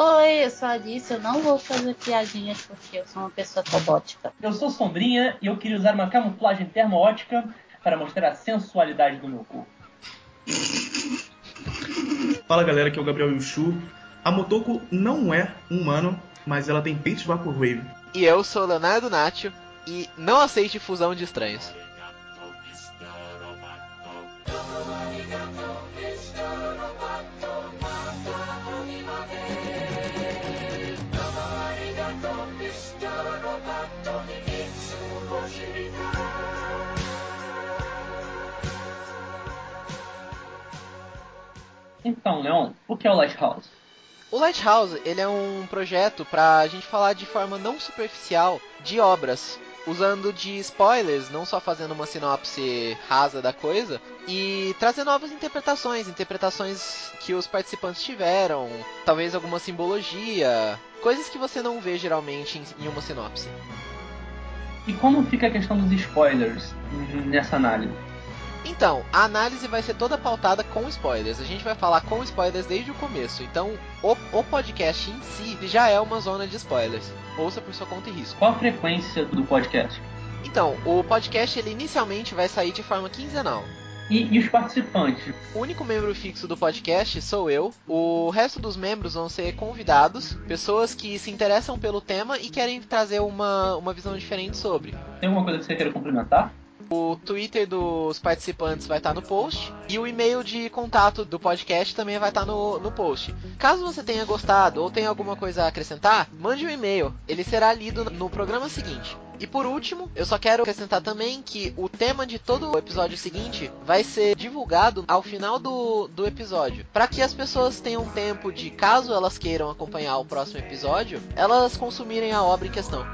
Oi, eu sou a Alice, eu não vou fazer piadinhas porque eu sou uma pessoa robótica. Eu sou Sombrinha e eu queria usar uma camuflagem termoótica para mostrar a sensualidade do meu corpo. Fala galera, aqui é o Gabriel Yushu. A Motoko não é um humano, mas ela tem peitos Vaporwave. E eu sou Leonardo Nacho e não aceite fusão de estranhos. Então, Leon, o que é o Lighthouse? O Lighthouse, ele é um projeto para a gente falar de forma não superficial de obras, usando de spoilers, não só fazendo uma sinopse rasa da coisa, e trazer novas interpretações, interpretações que os participantes tiveram, talvez alguma simbologia, coisas que você não vê geralmente em uma sinopse. E como fica a questão dos spoilers nessa análise? Então, a análise vai ser toda pautada com spoilers. A gente vai falar com spoilers desde o começo. Então, o, o podcast em si já é uma zona de spoilers. Ouça por sua conta e risco. Qual a frequência do podcast? Então, o podcast ele inicialmente vai sair de forma quinzenal. E, e, os participantes? O único membro fixo do podcast sou eu. O resto dos membros vão ser convidados, pessoas que se interessam pelo tema e querem trazer uma, uma visão diferente sobre. Tem alguma coisa que você queira complementar? O Twitter dos participantes vai estar no post e o e-mail de contato do podcast também vai estar no, no post. Caso você tenha gostado ou tenha alguma coisa a acrescentar, mande um e-mail. Ele será lido no programa seguinte. E por último, eu só quero acrescentar também que o tema de todo o episódio seguinte vai ser divulgado ao final do, do episódio. Para que as pessoas tenham tempo de, caso elas queiram acompanhar o próximo episódio, elas consumirem a obra em questão.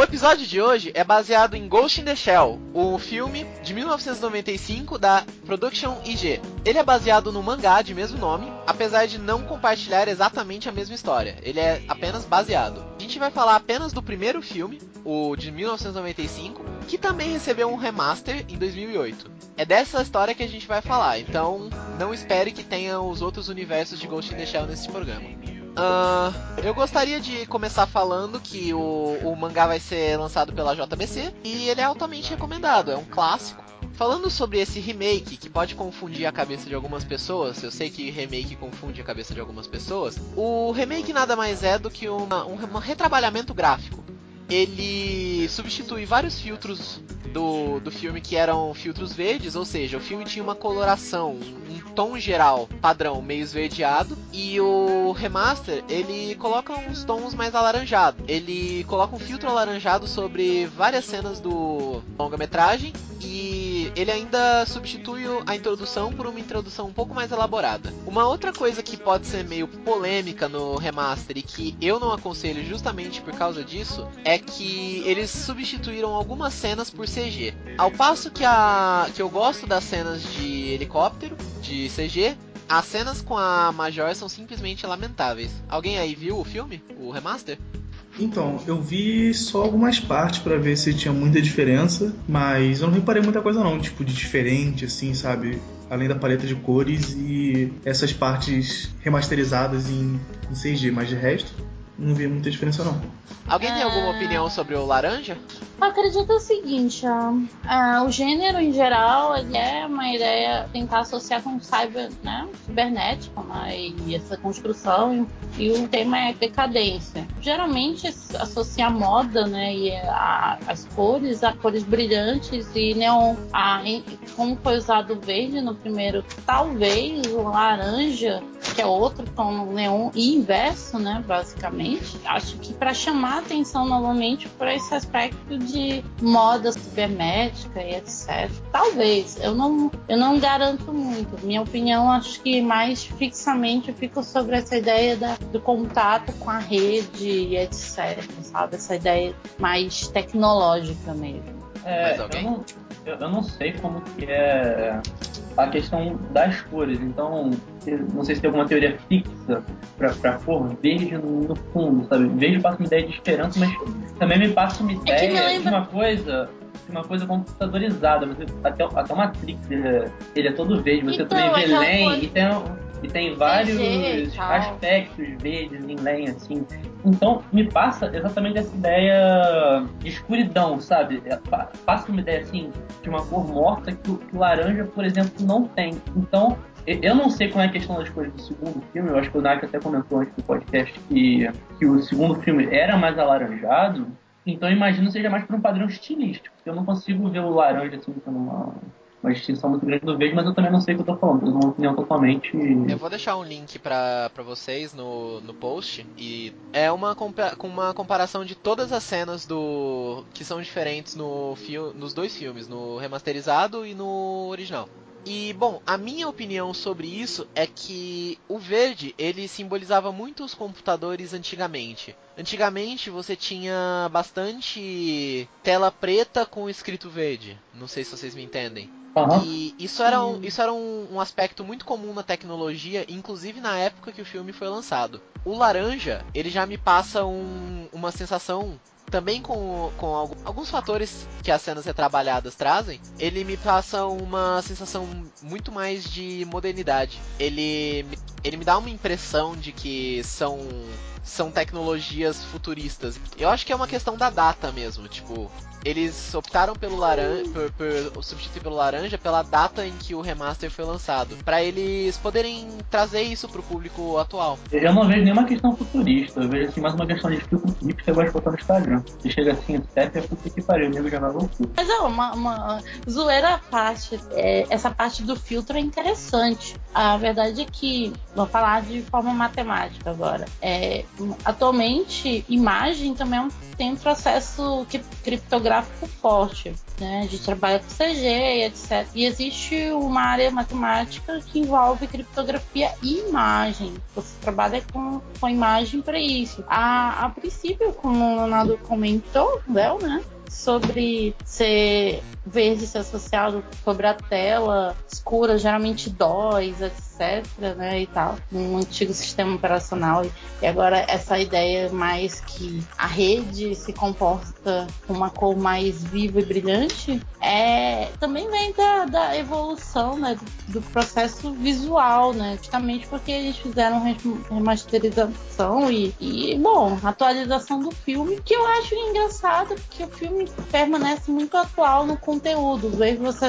O episódio de hoje é baseado em Ghost in the Shell, o filme de 1995 da Production IG. Ele é baseado no mangá de mesmo nome, apesar de não compartilhar exatamente a mesma história. Ele é apenas baseado. A gente vai falar apenas do primeiro filme, o de 1995, que também recebeu um remaster em 2008. É dessa história que a gente vai falar, então não espere que tenha os outros universos de Ghost in the Shell nesse programa. Uh, eu gostaria de começar falando que o, o mangá vai ser lançado pela JBC e ele é altamente recomendado, é um clássico. Falando sobre esse remake que pode confundir a cabeça de algumas pessoas, eu sei que remake confunde a cabeça de algumas pessoas. O remake nada mais é do que uma, um, um retrabalhamento gráfico. Ele substitui vários filtros do, do filme que eram filtros verdes, ou seja, o filme tinha uma coloração, um tom geral padrão meio esverdeado e o remaster ele coloca uns tons mais alaranjados. Ele coloca um filtro alaranjado sobre várias cenas do longa-metragem e ele ainda substitui a introdução por uma introdução um pouco mais elaborada. Uma outra coisa que pode ser meio polêmica no remaster e que eu não aconselho justamente por causa disso é que eles substituíram algumas cenas por CG. Ao passo que a que eu gosto das cenas de helicóptero, de CG, as cenas com a Major são simplesmente lamentáveis. Alguém aí viu o filme, o remaster? Então, eu vi só algumas partes para ver se tinha muita diferença, mas eu não reparei muita coisa não, tipo de diferente assim, sabe? Além da paleta de cores e essas partes remasterizadas em, em CG, mas de resto não vi muita diferença não. Alguém é... tem alguma opinião sobre o laranja? Eu acredito o seguinte, ó, o gênero em geral ele é uma ideia tentar associar com cyber, né, cibernético, né, e essa construção e o tema é decadência. Geralmente associa a moda, né, e a, as cores, a cores brilhantes e neon, a, como foi usado o verde no primeiro, talvez o laranja, que é outro tom neon e inverso, né, basicamente. Acho que para chamar atenção novamente para esse aspecto de moda cibernética e etc. Talvez, eu não, eu não garanto muito. Minha opinião, acho que mais fixamente fica sobre essa ideia da, do contato com a rede e etc. Sabe? Essa ideia mais tecnológica mesmo. É, eu, não, eu, eu não sei como que é a questão das cores. Então, não sei se tem alguma teoria fixa para cor verde no, no, fundo, sabe? Verde passa uma ideia de esperança, mas também me passa uma é ideia é lembra... de uma coisa uma coisa computadorizada. Você, até, até o Matrix ele é, ele é todo verde, você Então, também vê LEM e tem, e tem vários tal. aspectos verdes em LEM, assim. Então, me passa exatamente essa ideia de escuridão, sabe? É, pa- Passa uma ideia, assim, de uma cor morta que o, que o laranja, por exemplo, não tem. Então, eu não sei como é a questão das cores do segundo filme, eu acho que o Naka até comentou antes do podcast que, que o segundo filme era mais alaranjado, então eu imagino que seja mais por um padrão estilístico. Eu não consigo ver o laranja assim como uma, uma distinção muito grande do verde, mas eu também não sei o que eu tô falando, tenho uma opinião totalmente. Eu vou deixar um link pra, pra vocês no, no post e é uma compa- com uma comparação de todas as cenas do que são diferentes no nos dois filmes, no remasterizado e no original. E bom, a minha opinião sobre isso é que o verde ele simbolizava muito os computadores antigamente. Antigamente você tinha bastante tela preta com escrito verde. Não sei se vocês me entendem. Aham. E isso era, um, isso era um, um aspecto muito comum na tecnologia, inclusive na época que o filme foi lançado. O laranja, ele já me passa um- uma sensação, também com, com algu- alguns fatores que as cenas retrabalhadas trazem, ele me passa uma sensação muito mais de modernidade. Ele, ele me dá uma impressão de que são, são tecnologias futuristas. Eu acho que é uma questão da data mesmo, tipo, eles optaram pelo laranja, por, por substituir pelo laranja pela data em que o remaster foi lançado, Pra eles poderem trazer isso pro público atual. Eu não vejo nenhuma questão futurista, eu vejo assim mais uma questão de filtro que você gosta de botar no Instagram. Você chega assim, step é puta que pariu, o nego já vai loucura. Mas é uma, uma zoeira à parte. É, essa parte do filtro é interessante. A verdade é que, vou falar de forma matemática agora. É, atualmente, imagem também é tem um processo cri- criptográfico forte. Né? A gente trabalha com CG e etc. E existe uma área matemática que envolve criptografia e imagem. Você trabalha com, com imagem para isso. A, a princípio, como o Leonardo comentou, Léo, né? Sobre ser verde ser associado sobre a tela escura, geralmente DOS, etc, né, e tal, num antigo sistema operacional. E agora essa ideia mais que a rede se comporta com uma cor mais viva e brilhante, é também vem da, da evolução, né, do, do processo visual, né, justamente porque eles fizeram rem- remasterização e, e, bom, atualização do filme, que eu acho engraçado, porque o filme permanece muito atual no conteúdo. Vejo você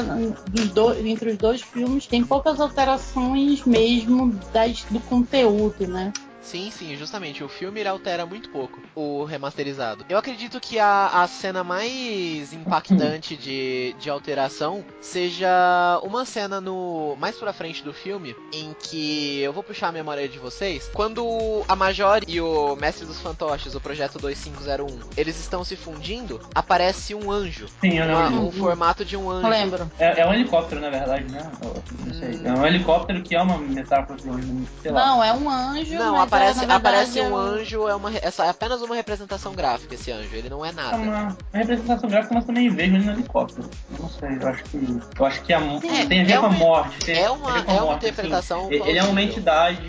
dois, entre os dois filmes tem poucas alterações mesmo das, do conteúdo, né? Sim, sim, justamente. O filme ele altera muito pouco o remasterizado. Eu acredito que a, a cena mais impactante de, de alteração seja uma cena no mais pra frente do filme em que eu vou puxar a memória de vocês. Quando a Major e o Mestre dos Fantoches, o projeto 2501, eles estão se fundindo, aparece um anjo. Sim, eu Uma- lembro. um formato de um anjo. Lembro. É, é um helicóptero, na verdade, né? Não sei. Hum. É um helicóptero que é uma metáfora de um, sei lá. Não, é um anjo. Não, mas aparece, é, aparece é um anjo, é, uma, re- essa- é apenas uma representação gráfica esse anjo, ele não é É nada. uma, uma representação gráfica, mas também vejo ele no helicóptero. Não sei, eu acho que. Eu acho que a, Sim, tem a ver é com a uma- morte. Tem, é uma- com é uma morte, interpretação assim. Ele é uma entidade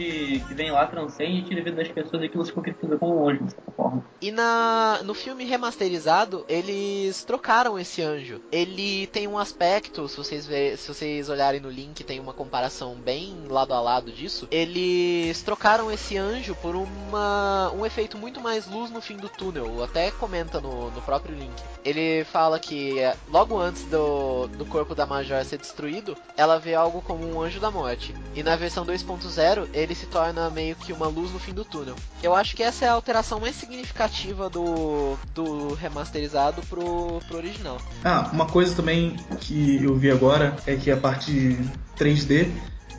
que vem lá, transcende e tira a vida das pessoas e aquilo se concretiza como um anjo, de certa forma. E na, no filme remasterizado, eles trocaram esse anjo. Ele tem um aspecto, se vocês, ver, se vocês olharem no link, tem uma comparação bem lado a lado disso. Eles trocaram esse anjo por uma, um efeito muito mais luz no fim do túnel. Até comenta no, no próprio link. Ele fala que é, logo antes do, do corpo da Major ser destruído, ela vê algo como um anjo da morte. E na versão 2.0, ele se torna meio que uma luz no fim do túnel. Eu acho que essa é a alteração mais significativa do, do remasterizado pro, pro original. Ah, uma coisa também que eu vi agora é que a parte 3D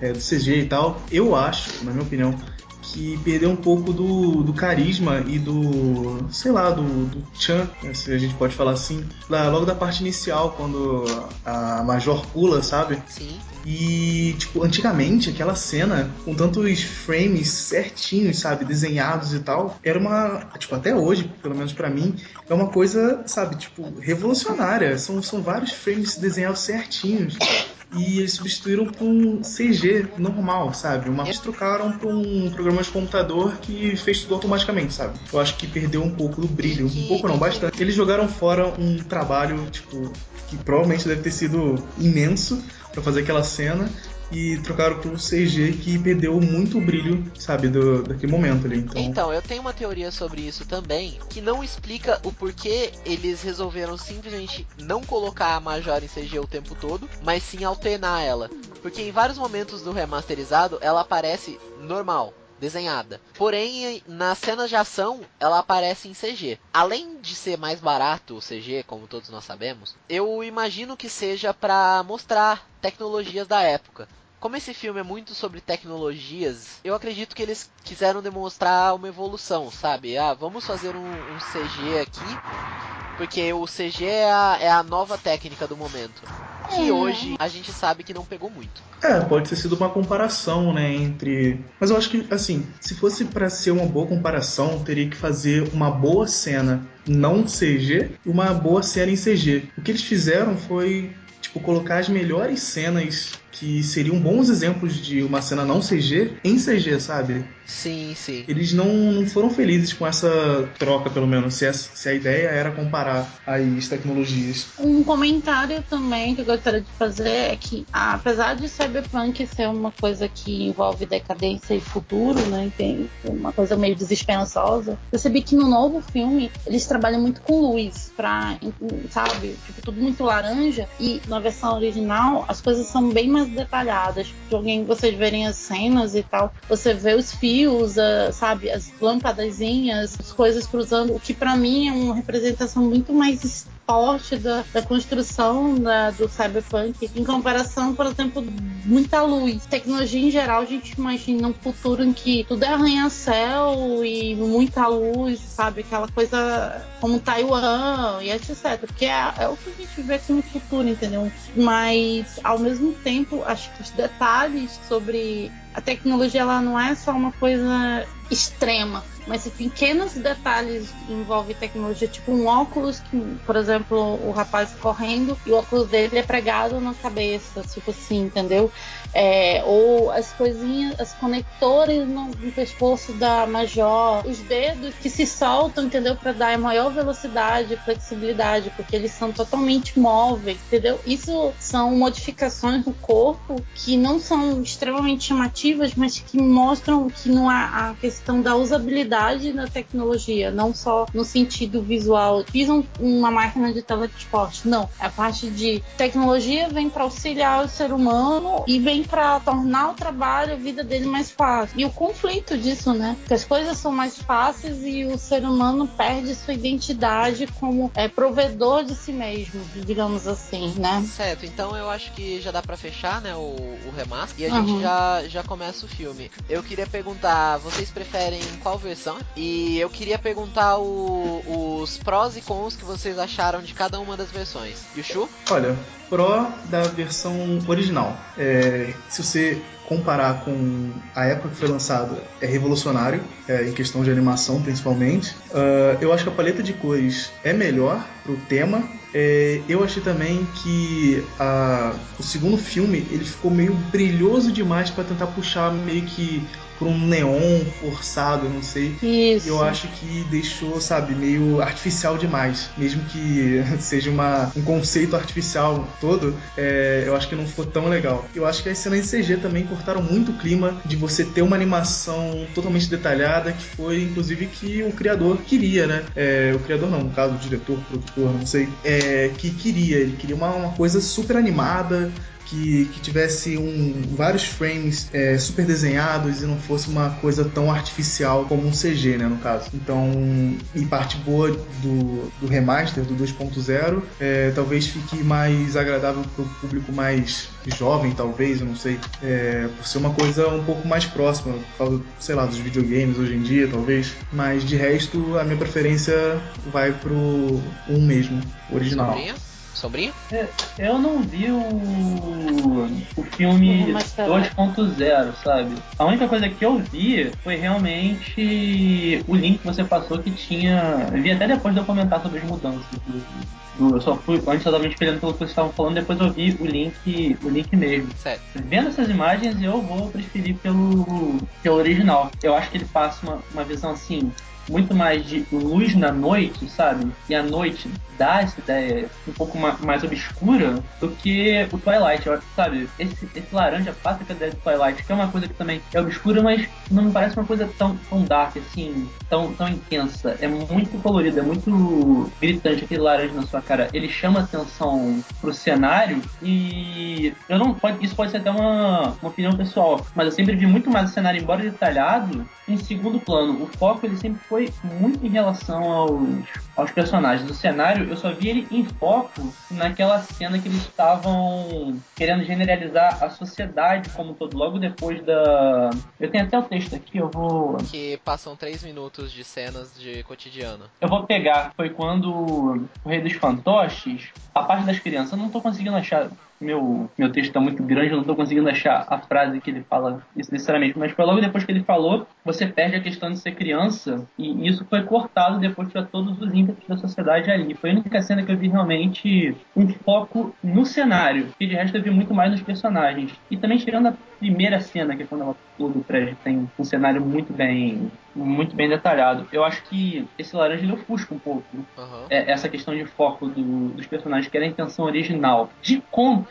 é, do CG e tal, eu acho, na minha opinião, que perdeu um pouco do, do carisma e do, sei lá, do, do Chan, né, se a gente pode falar assim, lá, logo da parte inicial, quando a Major pula, sabe? Sim. E, tipo, antigamente aquela cena, com tantos frames certinhos, sabe, desenhados e tal, era uma, tipo, até hoje, pelo menos pra mim, é uma coisa, sabe, tipo, revolucionária. São, são vários frames desenhados certinhos. E eles substituíram por um CG normal, sabe? Uma eles trocaram por um programa de computador que fez tudo automaticamente, sabe? Eu acho que perdeu um pouco do brilho, um pouco não, bastante. Eles jogaram fora um trabalho, tipo, que provavelmente deve ter sido imenso para fazer aquela cena e trocaram por CG que perdeu muito o brilho, sabe, do, daquele momento ali. Então... então, eu tenho uma teoria sobre isso também, que não explica o porquê eles resolveram simplesmente não colocar a Major em CG o tempo todo, mas sim alternar ela. Porque em vários momentos do remasterizado ela aparece normal, desenhada. Porém, nas cenas de ação, ela aparece em CG. Além de ser mais barato o CG, como todos nós sabemos, eu imagino que seja para mostrar tecnologias da época. Como esse filme é muito sobre tecnologias, eu acredito que eles quiseram demonstrar uma evolução, sabe? Ah, vamos fazer um, um CG aqui, porque o CG é a, é a nova técnica do momento. Que é. hoje a gente sabe que não pegou muito. É, pode ter sido uma comparação, né, entre. Mas eu acho que, assim, se fosse para ser uma boa comparação, teria que fazer uma boa cena não CG e uma boa cena em CG. O que eles fizeram foi, tipo, colocar as melhores cenas que seriam bons exemplos de uma cena não CG em CG, sabe? Sim, sim. Eles não, não foram felizes com essa troca, pelo menos, se a, se a ideia era comparar as tecnologias. Um comentário também que eu gostaria de fazer é que, apesar de Cyberpunk ser uma coisa que envolve decadência e futuro, né, tem uma coisa meio desesperançosa, percebi que no novo filme eles trabalham muito com luz, pra, sabe, tipo, tudo muito laranja, e na versão original as coisas são bem mais detalhadas. De alguém vocês verem as cenas e tal, você vê os fios, a, sabe, as lâmpadazinhas, as coisas cruzando, o que para mim é uma representação muito mais forte da, da construção da, do cyberpunk em comparação, por exemplo, muita luz. Tecnologia em geral, a gente imagina um futuro em que tudo é arranha-céu e muita luz, sabe? Aquela coisa como Taiwan e etc. Porque é, é o que a gente vê no futuro, entendeu? Mas, ao mesmo tempo, acho que os detalhes sobre a tecnologia ela não é só uma coisa extrema, mas se pequenos detalhes envolvem tecnologia, tipo um óculos que, por exemplo, o rapaz correndo e o óculos dele é pregado na cabeça, tipo assim, entendeu? É, ou as coisinhas, as conectores no, no, pescoço da Major, os dedos que se soltam, entendeu? Para dar maior velocidade, flexibilidade, porque eles são totalmente móveis, entendeu? Isso são modificações no corpo que não são extremamente chamativas, mas que mostram que não há a questão da usabilidade da tecnologia, não só no sentido visual. Fiz um, uma máquina de teletransporte, não. A parte de tecnologia vem para auxiliar o ser humano e vem para tornar o trabalho, a vida dele mais fácil. E o conflito disso, né? Que as coisas são mais fáceis e o ser humano perde sua identidade como é, provedor de si mesmo, digamos assim, né? Certo, então eu acho que já dá para fechar, né, o, o remaster e a uhum. gente já, já começa o filme. Eu queria perguntar, vocês preferem qual versão? E eu queria perguntar o, os prós e cons que vocês acharam de cada uma das versões. Chu? Olha, pró da versão original. É, se você comparar com a época que foi lançado, é revolucionário, é, em questão de animação principalmente. Uh, eu acho que a paleta de cores é melhor pro tema. É, eu achei também que a, o segundo filme ele ficou meio brilhoso demais para tentar puxar meio que por um neon forçado, não sei. Isso. E eu acho que deixou, sabe, meio artificial demais. Mesmo que seja uma, um conceito artificial todo, é, eu acho que não ficou tão legal. Eu acho que as cenas em CG também cortaram muito o clima de você ter uma animação totalmente detalhada, que foi inclusive que o criador queria, né? É, o criador não, no caso, o diretor, o produtor, não sei, é, que queria. Ele queria uma, uma coisa super animada, que, que tivesse um, vários frames é, super desenhados e não fosse uma coisa tão artificial como um CG, né, no caso. Então, e parte boa do, do remaster, do 2.0, é, talvez fique mais agradável para o público mais jovem, talvez, eu não sei, é, por ser uma coisa um pouco mais próxima, causa, sei lá, dos videogames hoje em dia, talvez. Mas de resto, a minha preferência vai pro um mesmo, original. Sobrinha? Sombrinho? É, eu não vi o, o filme 2.0, sabe? A única coisa que eu vi foi realmente o link que você passou que tinha. Eu vi até depois de eu comentar sobre as mudanças do, eu só fui antes eu tava me espelhando pelo que vocês estavam falando, depois eu vi o link, o link mesmo. Certo. Vendo essas imagens, eu vou preferir pelo, pelo original. Eu acho que ele passa uma, uma visão assim muito mais de luz na noite, sabe? E a noite dá essa ideia um pouco mais obscura do que o Twilight, sabe? Esse, esse laranja passa a do Twilight, que é uma coisa que também é obscura, mas não me parece uma coisa tão, tão dark, assim, tão, tão intensa. É muito colorido, é muito gritante aquele laranja na sua cara. Ele chama atenção pro cenário e eu não pode, isso pode ser até uma, uma opinião pessoal, mas eu sempre vi muito mais o cenário, embora detalhado, em segundo plano. O foco ele sempre foi muito em relação aos, aos personagens. O cenário, eu só vi ele em foco naquela cena que eles estavam querendo generalizar a sociedade como um todo. Logo depois da. Eu tenho até o texto aqui, eu vou. Que passam três minutos de cenas de cotidiano. Eu vou pegar. Foi quando o Rei dos Fantoches, a parte das crianças, eu não tô conseguindo achar meu, meu texto está muito grande, eu não estou conseguindo achar a frase que ele fala isso necessariamente, mas foi logo depois que ele falou, você perde a questão de ser criança, e isso foi cortado depois para todos os ímpetos da sociedade ali. Foi a única cena que eu vi realmente um foco no cenário, que de resto eu vi muito mais nos personagens. E também tirando a primeira cena, que é quando ela pula do prédio, tem um cenário muito bem muito bem detalhado. Eu acho que esse laranja ele ofusca um pouco uhum. é, essa questão de foco do, dos personagens, que era a intenção original. De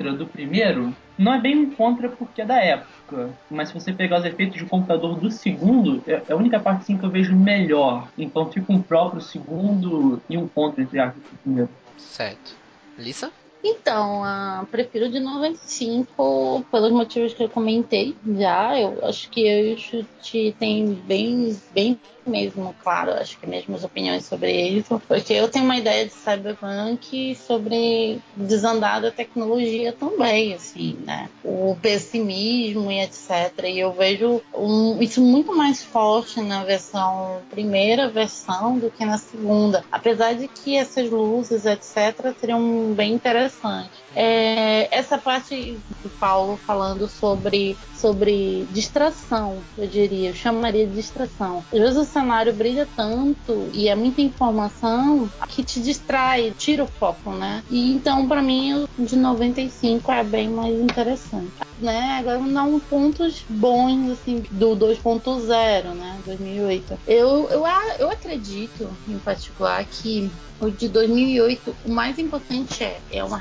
contra do primeiro, não é bem um contra porque é da época, mas se você pegar os efeitos de computador do segundo, é, é a única parte sim que eu vejo melhor. Então fica um próprio segundo e um contra entre aspas do primeiro. Certo. Lisa? Então, uh, prefiro de 95 pelos motivos que eu comentei já. Eu acho que eu e o Chute tem bem, bem mesmo, claro, acho que mesmas opiniões sobre isso, porque eu tenho uma ideia de cyberpunk sobre desandar da tecnologia também, assim, né? O pessimismo e etc. E eu vejo um, isso muito mais forte na versão primeira versão do que na segunda, apesar de que essas luzes etc seriam bem interessantes. É, essa parte do Paulo falando sobre, sobre distração, eu diria, eu chamaria de distração. Às vezes o cenário brilha tanto e é muita informação que te distrai, tira o foco, né? E então, para mim, o de 95 é bem mais interessante. Né? Agora não pontos bons assim do 2.0, né? 2008. Eu, eu, eu acredito, em particular, que o de 2008, o mais importante é, é uma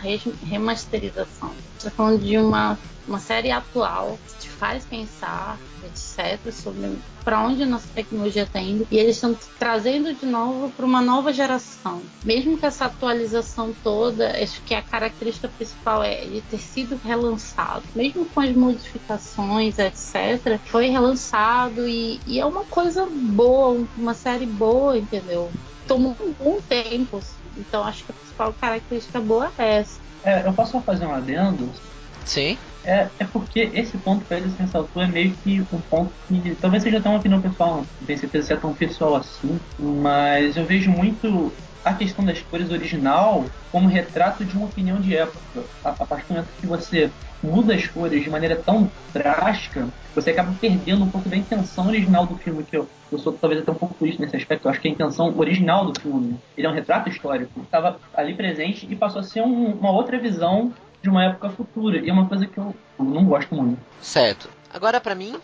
remasterização. Está falando de uma, uma série atual que te faz pensar, etc., sobre para onde a nossa tecnologia está indo. E eles estão trazendo de novo para uma nova geração. Mesmo que essa atualização toda, acho que a característica principal é de ter sido relançado. Mesmo com as modificações, etc., foi relançado e, e é uma coisa boa, uma série boa, entendeu? tomou um bom tempo. Então acho que a principal característica boa é essa. É, eu posso só fazer um adendo? Sim. É, é porque esse ponto ele se ressaltou é meio que um ponto que talvez seja até uma opinião pessoal, não tenho certeza se é tão pessoal assim, mas eu vejo muito a questão das cores original como retrato de uma opinião de época. A, a partir do momento que você muda as cores de maneira tão drástica, você acaba perdendo um pouco da intenção original do filme, que eu, eu sou talvez até um pouco isso nesse aspecto. Eu acho que a intenção original do filme, ele é um retrato histórico, estava ali presente e passou a ser um, uma outra visão de uma época futura. E é uma coisa que eu, não gosto muito. Certo. Agora, para mim,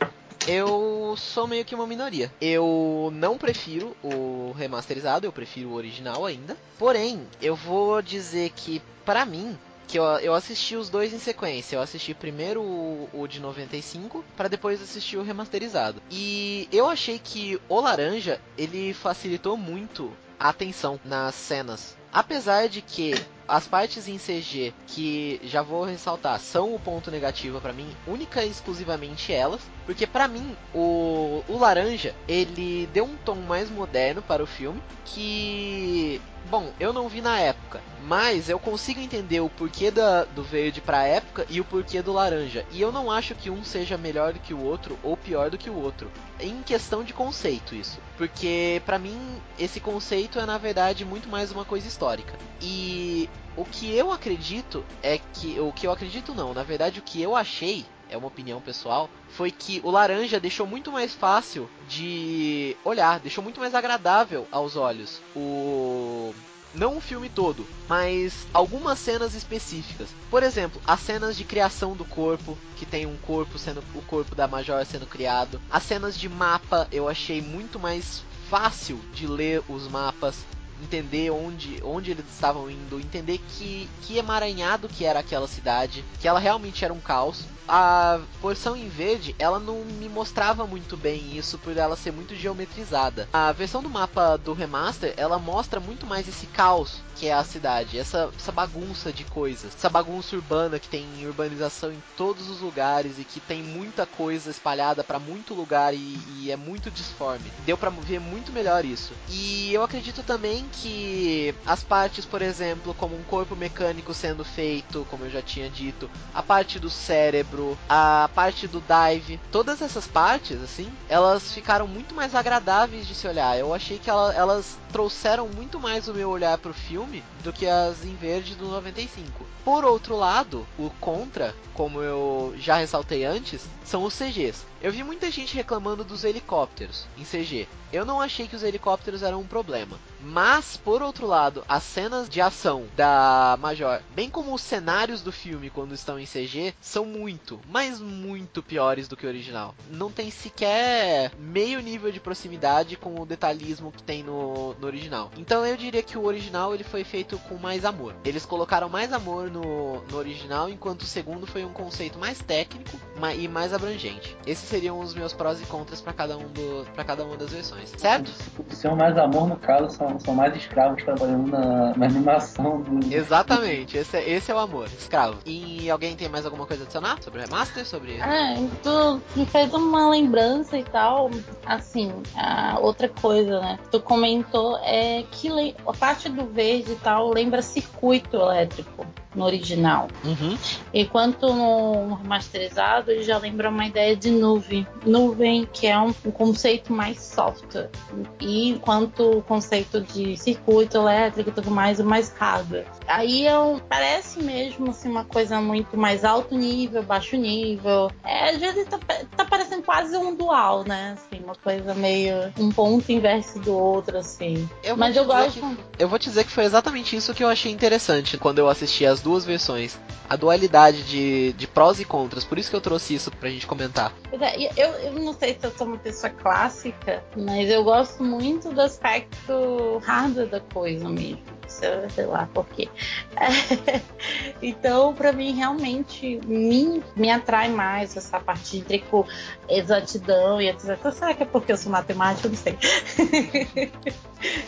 eu sou meio que uma minoria. Eu não prefiro o remasterizado, eu prefiro o original ainda. Porém, eu vou dizer que, para mim, que eu, eu assisti os dois em sequência. Eu assisti primeiro o, o de 95 para depois assistir o remasterizado. E eu achei que o laranja ele facilitou muito a atenção nas cenas. Apesar de que as partes em CG que já vou ressaltar são o ponto negativo para mim, única e exclusivamente elas, porque para mim o, o laranja ele deu um tom mais moderno para o filme que Bom, eu não vi na época, mas eu consigo entender o porquê da, do verde pra época e o porquê do laranja. E eu não acho que um seja melhor do que o outro ou pior do que o outro. Em questão de conceito, isso. Porque para mim esse conceito é na verdade muito mais uma coisa histórica. E o que eu acredito é que. O que eu acredito não, na verdade o que eu achei é uma opinião pessoal, foi que o laranja deixou muito mais fácil de olhar, deixou muito mais agradável aos olhos. O não o filme todo, mas algumas cenas específicas. Por exemplo, as cenas de criação do corpo, que tem um corpo sendo o corpo da Major sendo criado. As cenas de mapa eu achei muito mais fácil de ler os mapas entender onde, onde eles estavam indo, entender que, que emaranhado que era aquela cidade, que ela realmente era um caos. A porção em verde, ela não me mostrava muito bem isso por ela ser muito geometrizada. A versão do mapa do remaster, ela mostra muito mais esse caos que é a cidade, essa, essa bagunça de coisas, essa bagunça urbana que tem urbanização em todos os lugares e que tem muita coisa espalhada para muito lugar e, e, é muito disforme. Deu para ver muito melhor isso. E eu acredito também que as partes, por exemplo, como um corpo mecânico sendo feito, como eu já tinha dito, a parte do cérebro, a parte do dive, todas essas partes, assim, elas ficaram muito mais agradáveis de se olhar. Eu achei que ela, elas trouxeram muito mais o meu olhar pro filme do que as em verde do 95. Por outro lado, o contra, como eu já ressaltei antes, são os CGs. Eu vi muita gente reclamando dos helicópteros em CG. Eu não achei que os helicópteros eram um problema. Mas, por outro lado, as cenas de ação da Major, bem como os cenários do filme quando estão em CG, são muito, mas muito piores do que o original. Não tem sequer meio nível de proximidade com o detalhismo que tem no, no original. Então eu diria que o original ele foi feito com mais amor. Eles colocaram mais amor no, no original, enquanto o segundo foi um conceito mais técnico e mais abrangente. Esses seriam os meus prós e contras para cada um do, cada uma das versões, certo? O seu mais amor no caso são, são mais escravos trabalhando na, na animação do. Exatamente, esse é, esse é o amor, escravo. E alguém tem mais alguma coisa a adicionar sobre o remaster, sobre? É, tu me fez uma lembrança e tal, assim, a outra coisa, né? Tu comentou é que a parte do verde e tal lembra circuito elétrico no original. Uhum. Enquanto no remasterizado ele já lembra uma ideia de nuvem. Nuvem que é um, um conceito mais soft. E enquanto o conceito de circuito elétrico e tudo mais é mais hardware. Aí é um, parece mesmo assim, uma coisa muito mais alto nível, baixo nível. É, às vezes tá, tá parecendo quase um dual, né? Assim, uma coisa meio um ponto inverso do outro, assim. Eu Mas eu gosto. Que, eu vou te dizer que foi exatamente isso que eu achei interessante quando eu assisti as duas versões. A dualidade de, de prós e contras. Por isso que eu trouxe isso pra gente comentar. Eu, eu não sei se eu sou uma pessoa clássica, mas eu gosto muito do aspecto hardware da coisa mesmo sei lá por quê. É, então, para mim, realmente me, me atrai mais essa parte de tricô, exatidão e etc. Será que é porque eu sou matemática? Não sei.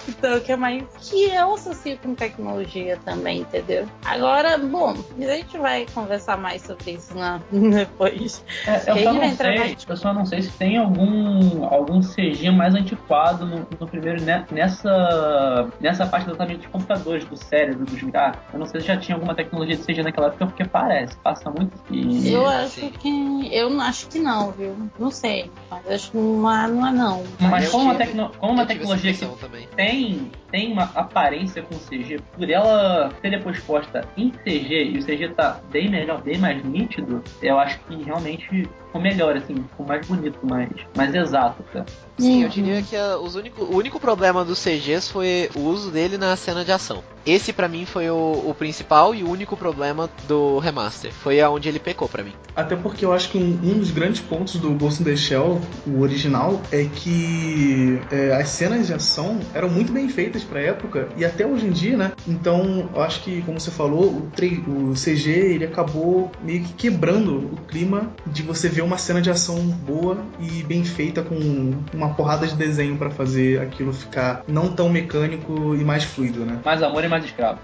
então, que é mais que eu associo com tecnologia também, entendeu? Agora, bom, a gente vai conversar mais sobre isso na, depois. É, eu, só não sei, mais... eu só não sei se tem algum, algum CG mais antiquado no, no primeiro, né, nessa, nessa parte exatamente de computadores, do cérebro, dos ah, Eu não sei se já tinha alguma tecnologia de CG naquela época, porque parece, passa muito. E... Eu acho que. Eu não acho que não, viu? Não sei. Mas acho que não é não. É não. Mas como uma, tecno... como uma tecnologia que também. tem tem uma aparência com CG, por ela ser depois posta em CG e o CG tá bem melhor, bem mais nítido, eu acho que realmente ficou melhor, assim, ficou mais bonito, mais, mais exato, tá? Sim, eu diria que a, os único, o único problema dos CGs foi o uso dele na cena de ação. Esse para mim foi o, o, principal e o único problema do remaster. Foi aonde ele pecou para mim. Até porque eu acho que um, um, dos grandes pontos do Ghost in the Shell, o original, é que é, as cenas de ação eram muito bem feitas para época e até hoje em dia, né? Então, eu acho que, como você falou, o, o CG ele acabou meio que quebrando o clima de você ver uma cena de ação boa e bem feita com uma porrada de desenho para fazer aquilo ficar não tão mecânico e mais fluido, né? Mais amor e mais escravo.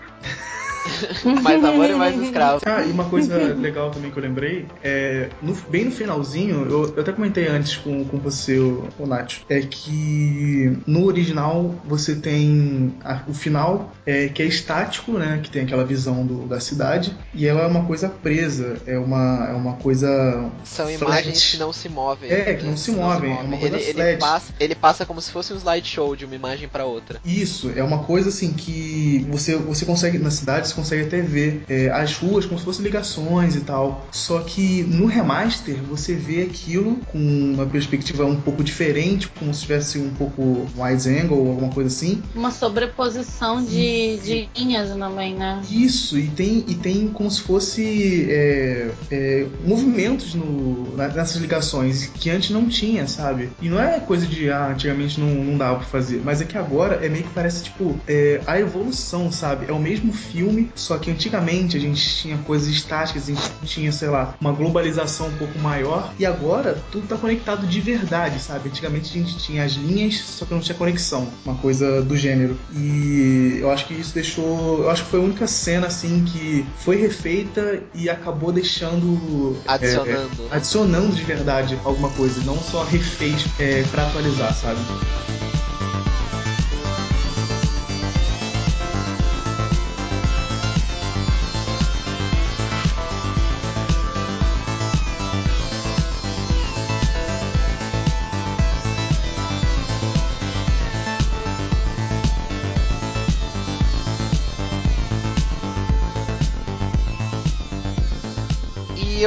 mais amor e mais escravo. Ah, e uma coisa legal também que eu lembrei é no, bem no finalzinho, eu, eu, até comentei antes com, com você, o, o Nath, é que no original você tem a, o final é, que é estático, né? Que tem aquela visão do, da cidade, e ela é uma coisa presa, é uma, é uma coisa. São flat. imagens que não se movem. É, que não se movem, não se é uma coisa ele. Ele passa, ele passa como se fosse um slideshow de uma imagem para outra. Isso, é uma coisa assim que você, você consegue, na cidade, você consegue até ver é, as ruas como se fossem ligações e tal. Só que no remaster você vê aquilo com uma perspectiva um pouco diferente, como se tivesse um pouco wide angle ou alguma coisa assim. Uma sobreposição de, de linhas também, né? Isso, e tem, e tem como se fosse é, é, movimentos no, nessas ligações que antes não tinha, sabe? E não é coisa de ah, antigamente não, não dava pra fazer, mas é que agora é meio que parece tipo é, a evolução, sabe? É o mesmo filme, só que antigamente a gente tinha coisas estáticas, a gente tinha, sei lá, uma globalização um pouco maior, e agora tudo tá conectado de verdade, sabe? Antigamente a gente tinha as linhas, só que não tinha conexão, uma coisa do gênero. E eu acho que isso deixou. Eu acho que foi a única cena assim que foi refeita e acabou deixando. Adicionando. É, adicionando de verdade alguma coisa, não só refez é, para atualizar, sabe?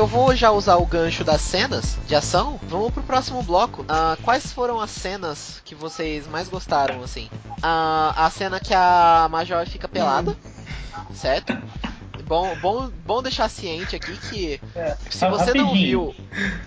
Vou já usar o gancho das cenas de ação. Vamos pro próximo bloco. Uh, quais foram as cenas que vocês mais gostaram, assim? Uh, a cena que a Major fica pelada, certo? Bom, bom, bom deixar ciente aqui que é, se você não viu.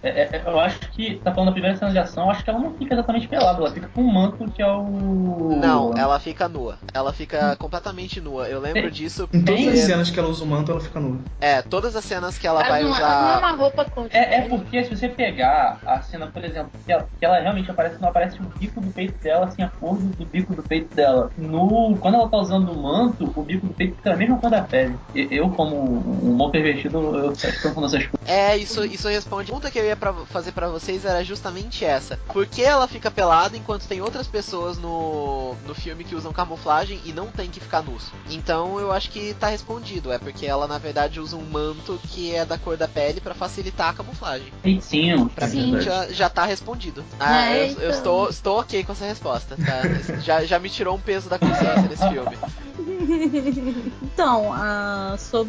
É, é, é, eu acho que, tá falando da primeira cena de ação, acho que ela não fica exatamente pelada, ela fica com um manto que é o. Não, ela fica nua. Ela fica completamente nua. Eu lembro Tem. disso. Em todas as cenas que ela usa o manto, ela fica nua. É, todas as cenas que ela Mas vai não, usar. Não é uma roupa é, é porque se você pegar a cena, por exemplo, que ela, que ela realmente aparece, não aparece o bico do peito dela, assim, a cor do bico do peito dela. No, quando ela tá usando o manto, o bico do peito fica a mesma cor da pele. Eu, como um bom pervertido, eu estou falando essas coisas. É, isso, isso responde. A pergunta que eu ia pra fazer para vocês era justamente essa. Por que ela fica pelada enquanto tem outras pessoas no, no filme que usam camuflagem e não tem que ficar nus? Então eu acho que tá respondido. É porque ela, na verdade, usa um manto que é da cor da pele para facilitar a camuflagem. Sim, pra é mim já, já tá respondido. Ah, é, eu, então. eu, estou, estou ok com essa resposta, tá? já, já me tirou um peso da consciência nesse filme. então, uh, sobre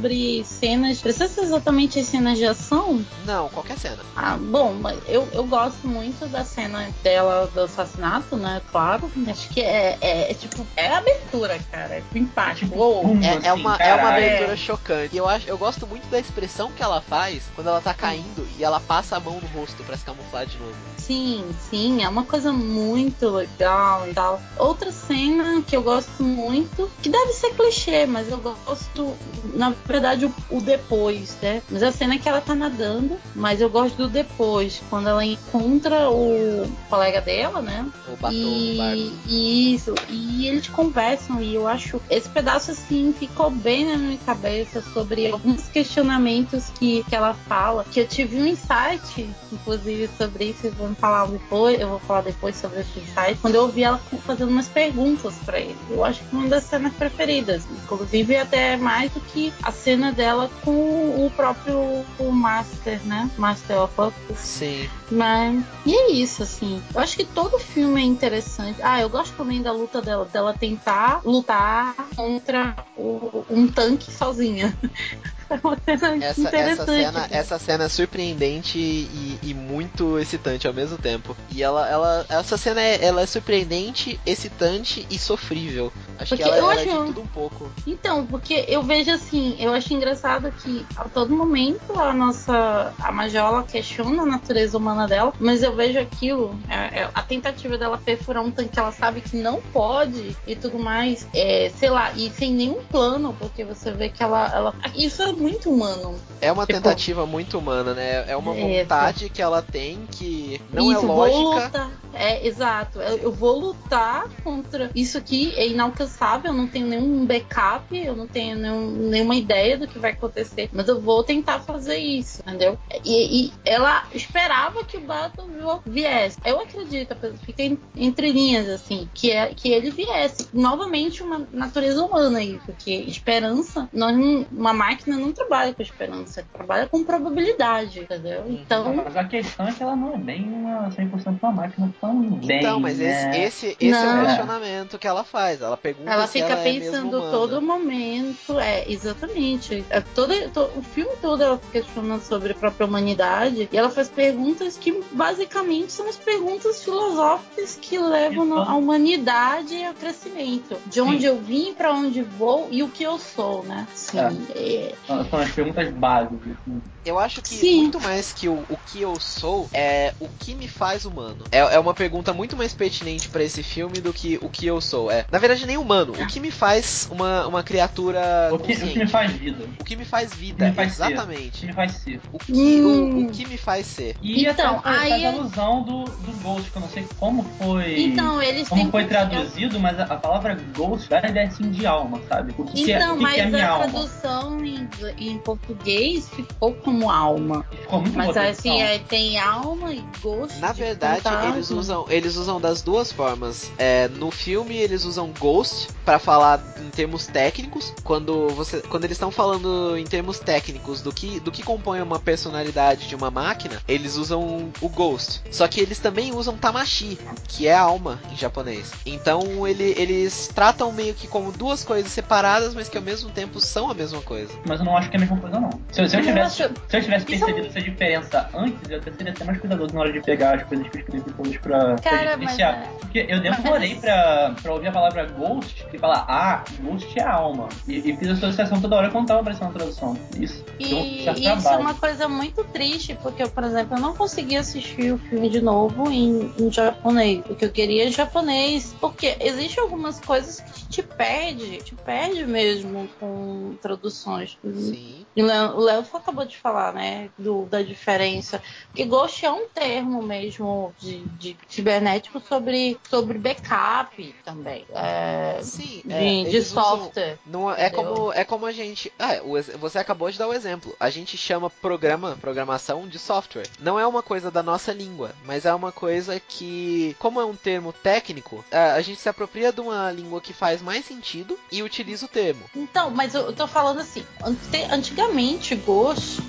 cenas. Precisa ser exatamente as cenas de ação? Não, qualquer cena. Ah, bom, eu, eu gosto muito da cena dela do assassinato, né? Claro. Acho que é, é, é tipo. É a abertura, cara. É empático. Uou. É, é, uma, é uma abertura chocante. E eu, acho, eu gosto muito da expressão que ela faz quando ela tá caindo e ela passa a mão no rosto para se camuflar de novo. Sim, sim, é uma coisa muito legal e tal. Outra cena que eu gosto muito, que deve ser clichê, mas eu gosto, na verdade, o, o depois, né? Mas a cena é que ela tá nadando, mas eu gosto do depois, quando ela encontra o colega dela, né? O batom e, e isso, e eles conversam, e eu acho esse pedaço assim ficou bem na minha cabeça sobre alguns questionamentos que, que ela fala, que eu tive um insight, inclusive, sobre isso, vamos falar depois, eu vou falar depois sobre esse insight, quando eu ouvi ela fazendo umas perguntas para ele. Eu acho que uma das cenas preferidas, inclusive até mais do que a cena dela com o próprio o Master, né? Master of Puppets. Sim. Mas e é isso assim. Eu acho que todo filme é interessante. Ah, eu gosto também da luta dela, dela tentar lutar contra o, um tanque sozinha. É uma cena essa, interessante. Essa cena, essa cena é surpreendente e, e, muito excitante ao mesmo tempo. E ela, ela essa cena é, ela é surpreendente, excitante e sofrível. Acho porque que ela, ela acho... é de tudo um pouco. Então, porque eu vejo assim, eu acho engraçado que a todo momento a nossa a Majola questiona a natureza humana dela, mas eu vejo aquilo, é, é, a tentativa dela perfurar um tanque que ela sabe que não pode e tudo mais, é, sei lá, e sem nenhum plano, porque você vê que ela, ela isso é muito humano. É uma Tipo, tentativa muito humana, né? É uma É, vontade que ela tem que não isso, é lógica. É, exato. Eu, vou lutar contra isso aqui, é inalcançável, eu não tenho nenhum backup, eu não tenho nenhum- nenhuma ideia do que vai acontecer, mas eu vou tentar fazer isso, entendeu? E, e ela esperava que o Battle viesse. Eu acredito, fica entre linhas, assim, que, é, que ele viesse. Novamente, uma natureza humana aí, porque esperança, nós uma máquina não trabalha com esperança, trabalha com probabilidade, entendeu? Então. Mas a questão é que ela não é bem uma 100% uma máquina também. Então, mas né? esse, esse, esse é o questionamento que ela faz. Ela pergunta Ela se fica ela é mesmo pensando humana. todo momento, é, exatamente. É, todo, to- o filme todo ela fica questionando sobre a própria humanidade e ela faz perguntas que basicamente são as perguntas filosóficas que levam Então- a humanidade ao crescimento. De onde Sim. eu vim, pra onde vou e o que eu sou, né? Sim. é- São são as perguntas básicas. assim. Eu acho que Sim. muito mais que o, o que eu sou é o que me faz humano. É, é uma pergunta muito mais pertinente pra esse filme do que o que eu sou. É, na verdade, nem humano. O que me faz uma, uma criatura O que, o que me faz vida? O que me faz O que vida, me faz ser? O que exatamente. me faz ser? O que, Hum. o, o que me faz ser. E Então, até faz aí- alusão do, do Ghost, que eu não sei como foi. Então, eles como têm foi que- traduzido, mas a, a palavra ghost dá a ideia assim de alma, sabe? O que, que é, Então, o que, mas que é minha a alma? tradução em, em português ficou como alma. Ficou muito Mas assim, é, tem alma e gosto. Na de verdade, fantasma. eles usam, eles usam das duas formas. É, no filme, eles usam Ghost pra falar em termos técnicos. Quando, você, quando eles estão falando em termos técnicos do que, do que compõe uma personalidade de uma máquina, eles usam o Ghost. Só que eles também usam Tamashi, que é alma em japonês. Então ele- eles tratam meio que como duas coisas separadas, mas que ao mesmo tempo são a mesma coisa. Mas eu não acho que é a mesma coisa, não. Se, eu- se eu tivesse, acho- se eu tivesse é um- percebido essa diferença antes, eu até seria até mais cuidadoso na hora de pegar as coisas que eu escrevi todas pra, pra Cara, diferenciar. é- Porque eu mas- demorei pra, pra ouvir a palavra ghost e falar, ah, ghost é alma. E, e fiz associação toda hora quando tava aparecendo a tradução. Isso. um E certo isso é uma coisa muito triste, porque eu, por exemplo, eu não consegui assistir o filme de novo em, em japonês. O que eu queria em japonês. Porque existem algumas coisas que te perde, te perde mesmo com traduções. Sim. O Léo- acabou de falar, né, do, da diferença. Porque Ghost é um termo mesmo de, de cibernético sobre, sobre backup também. É, Sim, de, é, de usam- software. Não, é como é como a gente. Ah, você acabou de dar o exemplo. A gente chama programa, programação de software. Não é uma coisa da nossa língua, mas é uma coisa que, como é um termo técnico, a, a gente se apropria de uma língua que faz mais sentido e utiliza o termo. Então, mas eu tô falando assim, ante- antigamente Ghost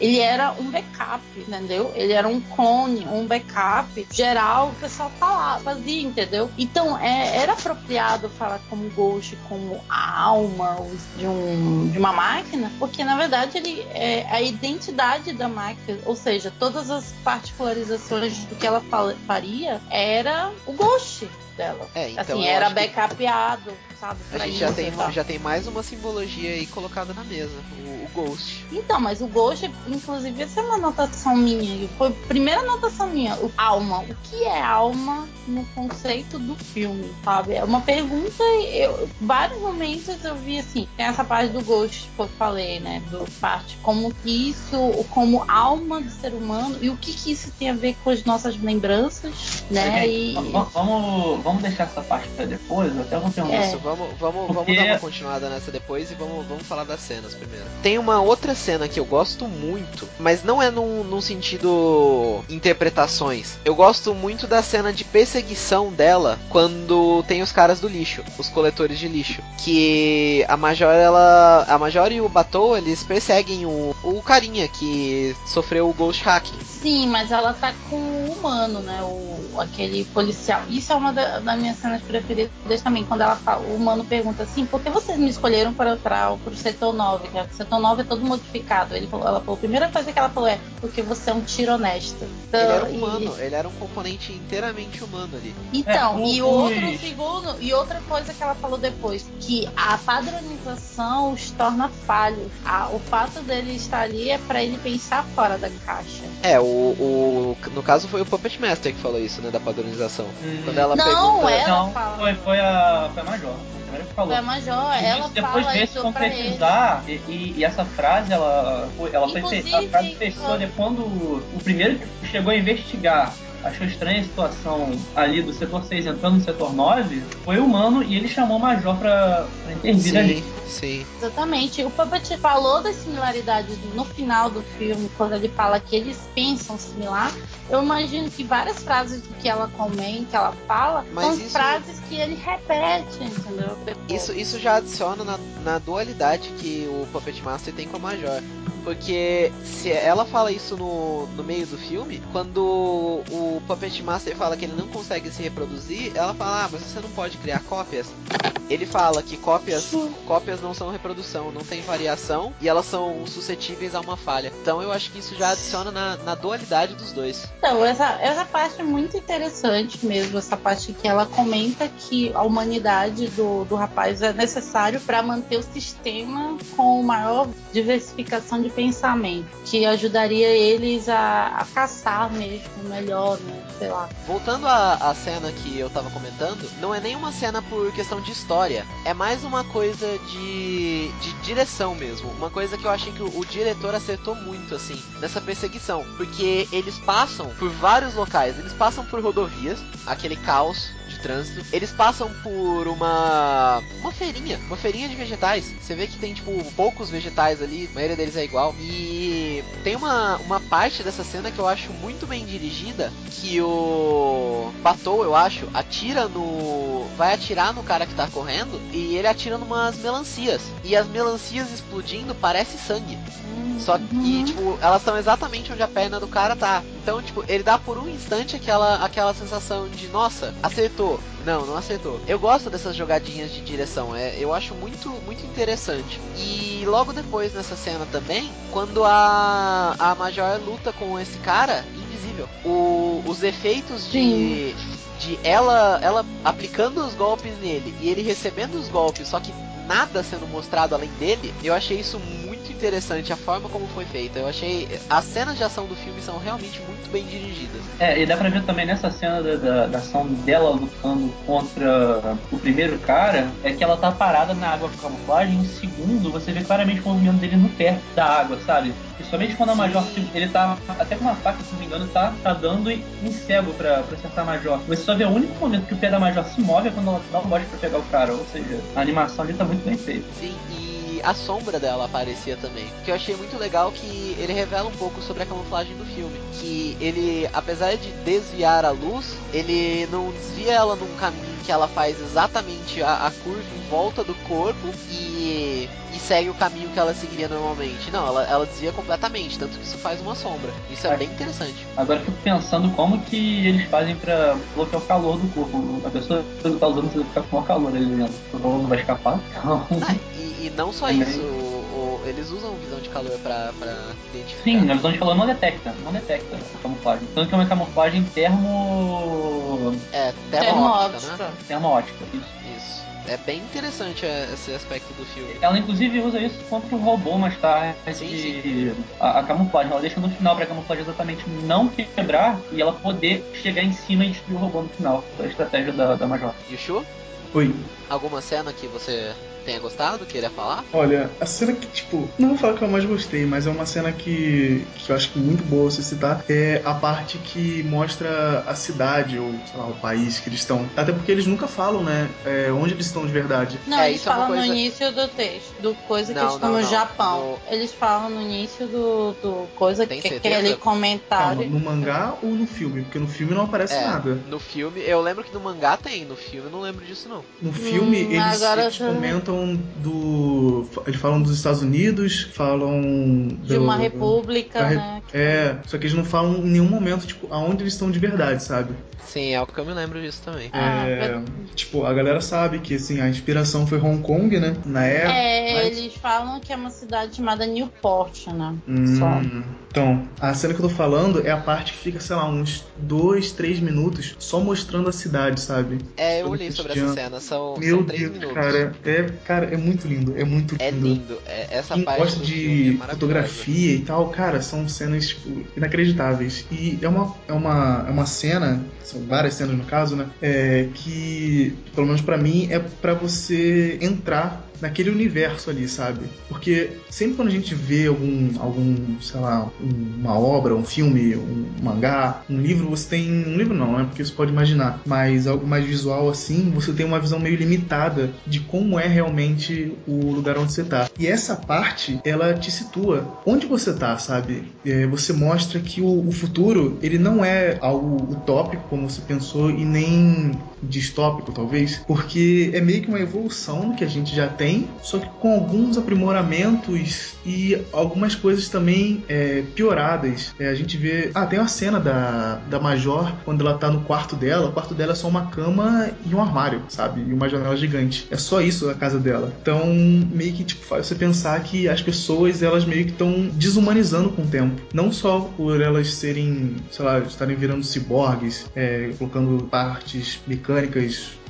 ele era um backup, entendeu? Ele era um clone, um backup geral, o pessoal falava, fazia, entendeu? Então, é, era apropriado falar como Ghost, como a alma de, um, de uma máquina, porque na verdade ele é a identidade da máquina, ou seja, todas as particularizações do que ela fala- faria era o Ghost dela. É, então assim, era backupeado, sabe? A gente já tem, já tem mais uma simbologia aí colocada na mesa, o, o Ghost. Então, mas o Ghost, inclusive, essa é uma anotação minha. Foi a primeira anotação minha. O alma. O que é alma no conceito do filme, sabe? É uma pergunta. Eu, vários momentos eu vi assim. Tem essa parte do Ghost que eu falei, né? Do parte como que isso, como alma do ser humano e o que que isso tem a ver com as nossas lembranças, né? E vamos, vamos deixar essa parte pra depois, eu até vou perguntar. É. Isso, vamos, vamos, vamos Porque- dar uma continuada nessa depois e vamos, vamos falar das cenas primeiro. Tem uma outra cena que eu gosto muito, mas não é num, num sentido interpretações. Eu gosto muito da cena de perseguição dela quando tem os caras do lixo, os coletores de lixo. Que a Major, ela. A Major e o Batou, eles perseguem o, o carinha que sofreu o Ghost Hacking. Sim, mas ela tá com o humano, né? O, aquele policial. Isso é uma da- das minhas cenas preferidas também. Quando ela fala, o humano pergunta assim, por que vocês me escolheram para, para pro setor 9? Que o setor 9 é todo modificado. Ele ela falou, primeira coisa que ela falou é porque você é um tiro honesto. Então, Ele era e- humano, ele era um componente inteiramente humano ali. Então, É, e o- outro segundo, e outra coisa que ela falou depois, que a padronização os torna falhos. A- o fato dele estar ali é para ele pensar fora da caixa. É, o, o. No caso foi o Puppet Master que falou isso, né? Da padronização. Hum, Quando ela Não, pergunta. ela não, fala. foi, foi a, foi a Major. Que falou. Foi a Major, E ela depois fala isso pra ele. concretizar e, e- e essa frase ela foi, ela foi a frase fechou de quando o primeiro que chegou a investigar achou estranha a situação ali do setor 6 entrando no setor 9 foi o humano e ele chamou o Major pra, pra intervir ali. Sim, sim. Exatamente. O Puppet falou das similaridades no final do filme, quando ele fala que eles pensam similar. Eu imagino que várias frases do que ela comenta, ela fala, Mas são isso- frases que ele repete, entendeu? Isso, isso já adiciona na, na dualidade que o Puppet Master tem com a Major. Porque se ela fala isso no, no meio do filme, quando o Puppet Master fala que ele não consegue se reproduzir, ela fala, ah, mas você não pode criar cópias. Ele fala que cópias, cópias não são reprodução, não tem variação e elas são suscetíveis a uma falha. Então eu acho que isso já adiciona na, na dualidade dos dois. Então, essa, essa parte é muito interessante mesmo, essa parte que ela comenta que a humanidade do, do rapaz é necessário para manter o sistema com maior diversificação de pensamento, que ajudaria eles a, a caçar mesmo melhor, né? Sei lá. Voltando à, cena que eu tava comentando, não é nem uma cena por questão de história, é mais uma coisa de, de direção mesmo. Uma coisa que eu achei que o, o diretor acertou muito, assim, nessa perseguição. Porque eles passam por vários locais, eles passam por rodovias, aquele caos de trânsito. Eles passam por uma uma feirinha, uma feirinha de vegetais. Você vê que tem tipo poucos vegetais ali, a maioria deles é igual. E tem uma, uma parte dessa cena que eu acho muito bem dirigida, que o Batou, eu acho, atira no vai atirar no cara que tá correndo e ele atira numas melancias. E as melancias explodindo parece sangue. Só que, tipo, elas estão exatamente onde a perna do cara tá. Então, tipo, ele dá por um instante aquela, aquela sensação de, nossa, acertou. Não, não acertou. Eu gosto dessas jogadinhas de direção, é, eu acho muito, muito interessante. E logo depois nessa cena também, quando a, a Major luta com esse cara, invisível, o, os efeitos de, de ela, ela aplicando os golpes nele e ele recebendo os golpes, só que nada sendo mostrado além dele, eu achei isso muito interessante a forma como foi feita. Eu achei as cenas de ação do filme são realmente muito bem dirigidas. É, e dá pra ver também nessa cena da, da, da ação dela lutando contra o primeiro cara, é que ela tá parada na água com camuflagem. Em segundo, você vê claramente o movimento dele no pé da água, sabe? Principalmente quando a Major, ele tá até com uma faca, se não me engano, tá, tá dando em cego pra, pra acertar a Major. Você só vê o único momento que o pé da Major se move é quando ela dá um bote pra pegar o cara. Ou seja, a animação ali tá muito bem feita. Sim, e a sombra dela aparecia também. Que eu achei muito legal que ele revela um pouco sobre a camuflagem do filme. Que ele, apesar de desviar a luz, ele não desvia ela num caminho que ela faz exatamente a, a curva em volta do corpo e, e segue o caminho que ela seguiria normalmente. Não, ela, ela desvia completamente, tanto que isso faz uma sombra. Isso é, É. bem interessante. Agora eu fico pensando como que eles fazem pra bloquear o calor do corpo. A pessoa que tá usando precisa ficar com o calor ali dentro. O calor não vai escapar. Então, Ah, e, e não só Também. isso, o- o- eles usam visão de calor pra, pra identificar. Sim, a visão de calor não detecta, não detecta a camuflagem. Tanto que é uma camuflagem termo. É, termoóptica, né? Termoóptica. termoótica, isso. Isso. É bem interessante é, esse aspecto do filme. Ela inclusive usa isso contra o robô mais tarde. Sim, A, a camuflagem, ela deixa no final pra camuflagem exatamente não quebrar e ela poder chegar em cima e destruir o robô no final. Essa é a estratégia da, da Major. E o Shu? Oi. Alguma cena que você tenha gostado, queria falar? Olha, a cena que, tipo, não vou falar que eu mais gostei, mas é uma cena que, que eu acho que muito boa você citar, é a parte que mostra a cidade, ou sei lá, o país que eles estão. Até porque eles nunca falam, né, é, onde eles estão de verdade. Não, É, eles isso é uma falam coisa- no início do texto, do coisa que Não, eles estão no não. Japão. Eles falam no início do, do coisa Tem que é certeza? aquele Calma, comentário. no mangá ou no filme? Porque no filme não aparece É, nada. No filme, eu lembro que no mangá tem, no filme eu não lembro disso não. No filme, Hum, eles, agora eles já- comentam do. Eles falam dos Estados Unidos, falam. De do- uma república, da né? É, só que eles não falam em nenhum momento, tipo, aonde eles estão de verdade, sabe? Sim, é o que eu me lembro disso também. Ah, É, tipo, a galera sabe que assim, a inspiração foi Hong Kong, né? Na época. É, mas- eles falam que é uma cidade chamada Newport, né? Hum, Só. Então, a cena que eu tô falando é a parte que fica, sei lá, uns dois, três minutos só mostrando a cidade, sabe? É, eu li sobre essa cena, são, Meu são três Deus, minutos. cara, é, cara, é muito lindo, é muito É lindo. lindo, é, essa Quem parte gosta é de maravilhosa. fotografia e tal, cara, são cenas tipo, inacreditáveis. E é uma, é, uma, é uma cena, são várias cenas no caso, né? É, que, pelo menos pra mim, é pra você entrar naquele universo ali, sabe? Porque sempre quando a gente vê algum, algum sei lá, um- uma obra, um filme, um mangá, um livro, você tem. Um livro não, né? Porque você pode imaginar, mas algo mais visual assim, você tem uma visão meio limitada de como é realmente o lugar onde você tá. E essa parte, ela te situa onde você tá, sabe? É, você mostra que o, o futuro, ele não é algo utópico, como você pensou, e nem distópico, talvez, porque é meio que uma evolução que a gente já tem, só que com alguns aprimoramentos e algumas coisas também é, pioradas. É, a gente vê. Ah, tem uma cena da, da Major quando ela tá no quarto dela. O quarto dela é só uma cama e um armário, sabe? E uma janela gigante. É só isso a casa dela. Então, meio que tipo, faz você pensar que as pessoas elas meio que estão desumanizando com o tempo. Não só por elas serem, sei lá, estarem virando ciborgues, é, colocando partes mecânicas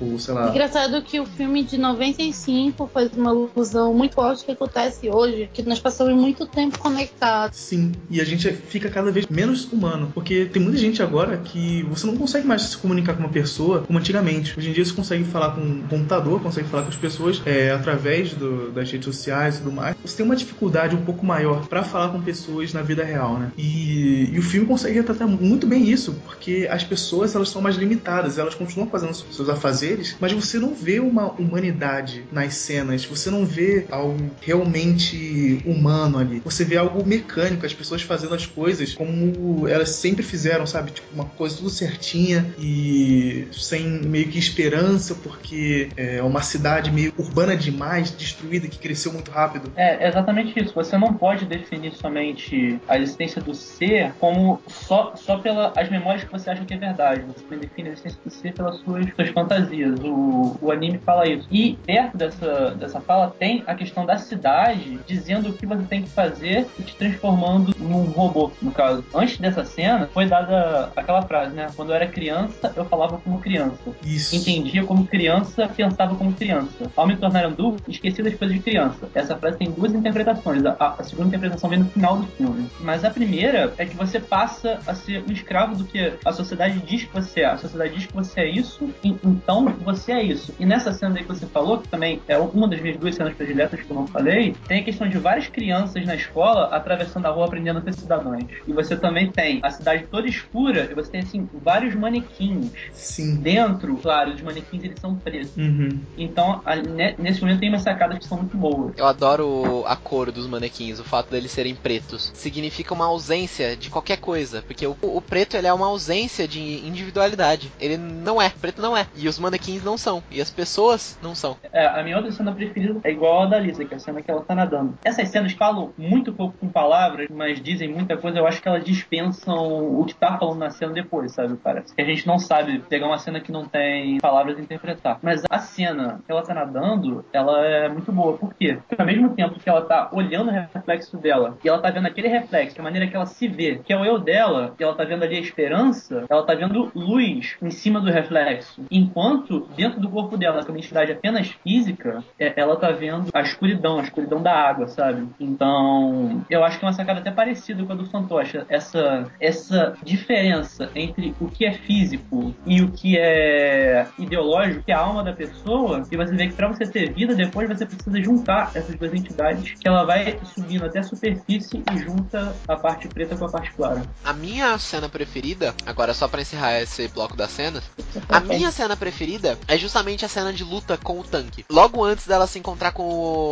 ou sei lá. Engraçado que o filme de 95 faz uma ilusão muito forte que acontece hoje, que nós passamos muito tempo conectados. Sim, e a gente fica cada vez menos humano, porque tem muita gente agora que você não consegue mais se comunicar com uma pessoa como antigamente. Hoje em dia você consegue falar com um computador, consegue falar com as pessoas é, através do, das redes sociais e tudo mais. Você tem uma dificuldade um pouco maior para falar com pessoas na vida real, né? E, e o filme consegue retratar muito bem isso, porque as pessoas elas são mais limitadas, elas continuam fazendo seus afazeres, mas você não vê uma humanidade nas cenas, você não vê algo realmente humano ali. Você vê algo mecânico, as pessoas fazendo as coisas como elas sempre fizeram, sabe? Tipo, uma coisa tudo certinha e sem meio que esperança, porque é uma cidade meio urbana demais, destruída, que cresceu muito rápido. É exatamente isso. Você não pode definir somente a existência do ser como só, só pelas memórias que você acha que é verdade. Você define a existência do ser pelas suas, suas fantasias. O, o anime fala isso. E perto dessa, dessa fala tem a questão da cidade dizendo o que você tem que fazer e te transformando num robô, no caso. Antes dessa cena, foi dada aquela frase, né? Quando eu era criança, eu falava como criança. Isso. Entendia como criança, pensava como criança. Ao me tornar adulto, esqueci das coisas de criança. Essa frase tem duas interpretações. A, a segunda interpretação vem no final do filme. Mas a primeira é que você passa a ser um escravo do que a sociedade diz que você é. A sociedade diz que você é isso, e, então você é isso. E nessa cena aí que você falou, que também é uma das minhas duas cenas prediletas que eu não falei, tem a questão de várias crianças na escola atravessando a rua aprendendo a ser cidadãos. E você também tem a cidade toda escura e você tem, assim, vários manequins. Sim. Dentro, claro, os manequins eles são pretos. Uhum. Então, a, ne, nesse momento tem umas sacadas que são muito boas. Eu adoro a cor dos manequins, o fato deles serem pretos. Significa uma ausência de qualquer coisa, porque o, o preto ele é uma ausência de individualidade. Ele não é, preto não é. E os manequins não são. E as pessoas não são. É, a minha outra cena preferida é igual a da Lisa, que é a cena que ela tá nadando. Essas cenas falam muito pouco com palavras, mas dizem muita coisa. Eu acho que elas dispensam o que tá falando na cena depois, sabe? Parece que a gente não sabe pegar uma cena que não tem palavras e interpretar. Mas a cena que ela tá nadando, ela é muito boa. Por quê? Porque ao mesmo tempo que ela tá olhando o reflexo dela e ela tá vendo aquele reflexo, a maneira que ela se vê, que é o eu dela, e ela tá vendo ali a esperança, ela tá vendo luz em cima do reflexo. Enquanto dentro do corpo dela, que é uma entidade apenas física, é, ela tá vendo a escuridão, a escuridão da água, sabe? Então, eu acho que é uma sacada até parecida com a do fantoche. Essa, essa diferença entre o que é físico e o que é ideológico, que é a alma da pessoa, e você vê que para você ter vida, depois você precisa juntar essas duas entidades, que ela vai subindo até a superfície e junta a parte preta com a parte clara. A minha cena preferida, agora só para encerrar esse bloco das cenas, a minha cena preferida é justamente a cena de luta com o tanque. Logo antes dela se encontrar com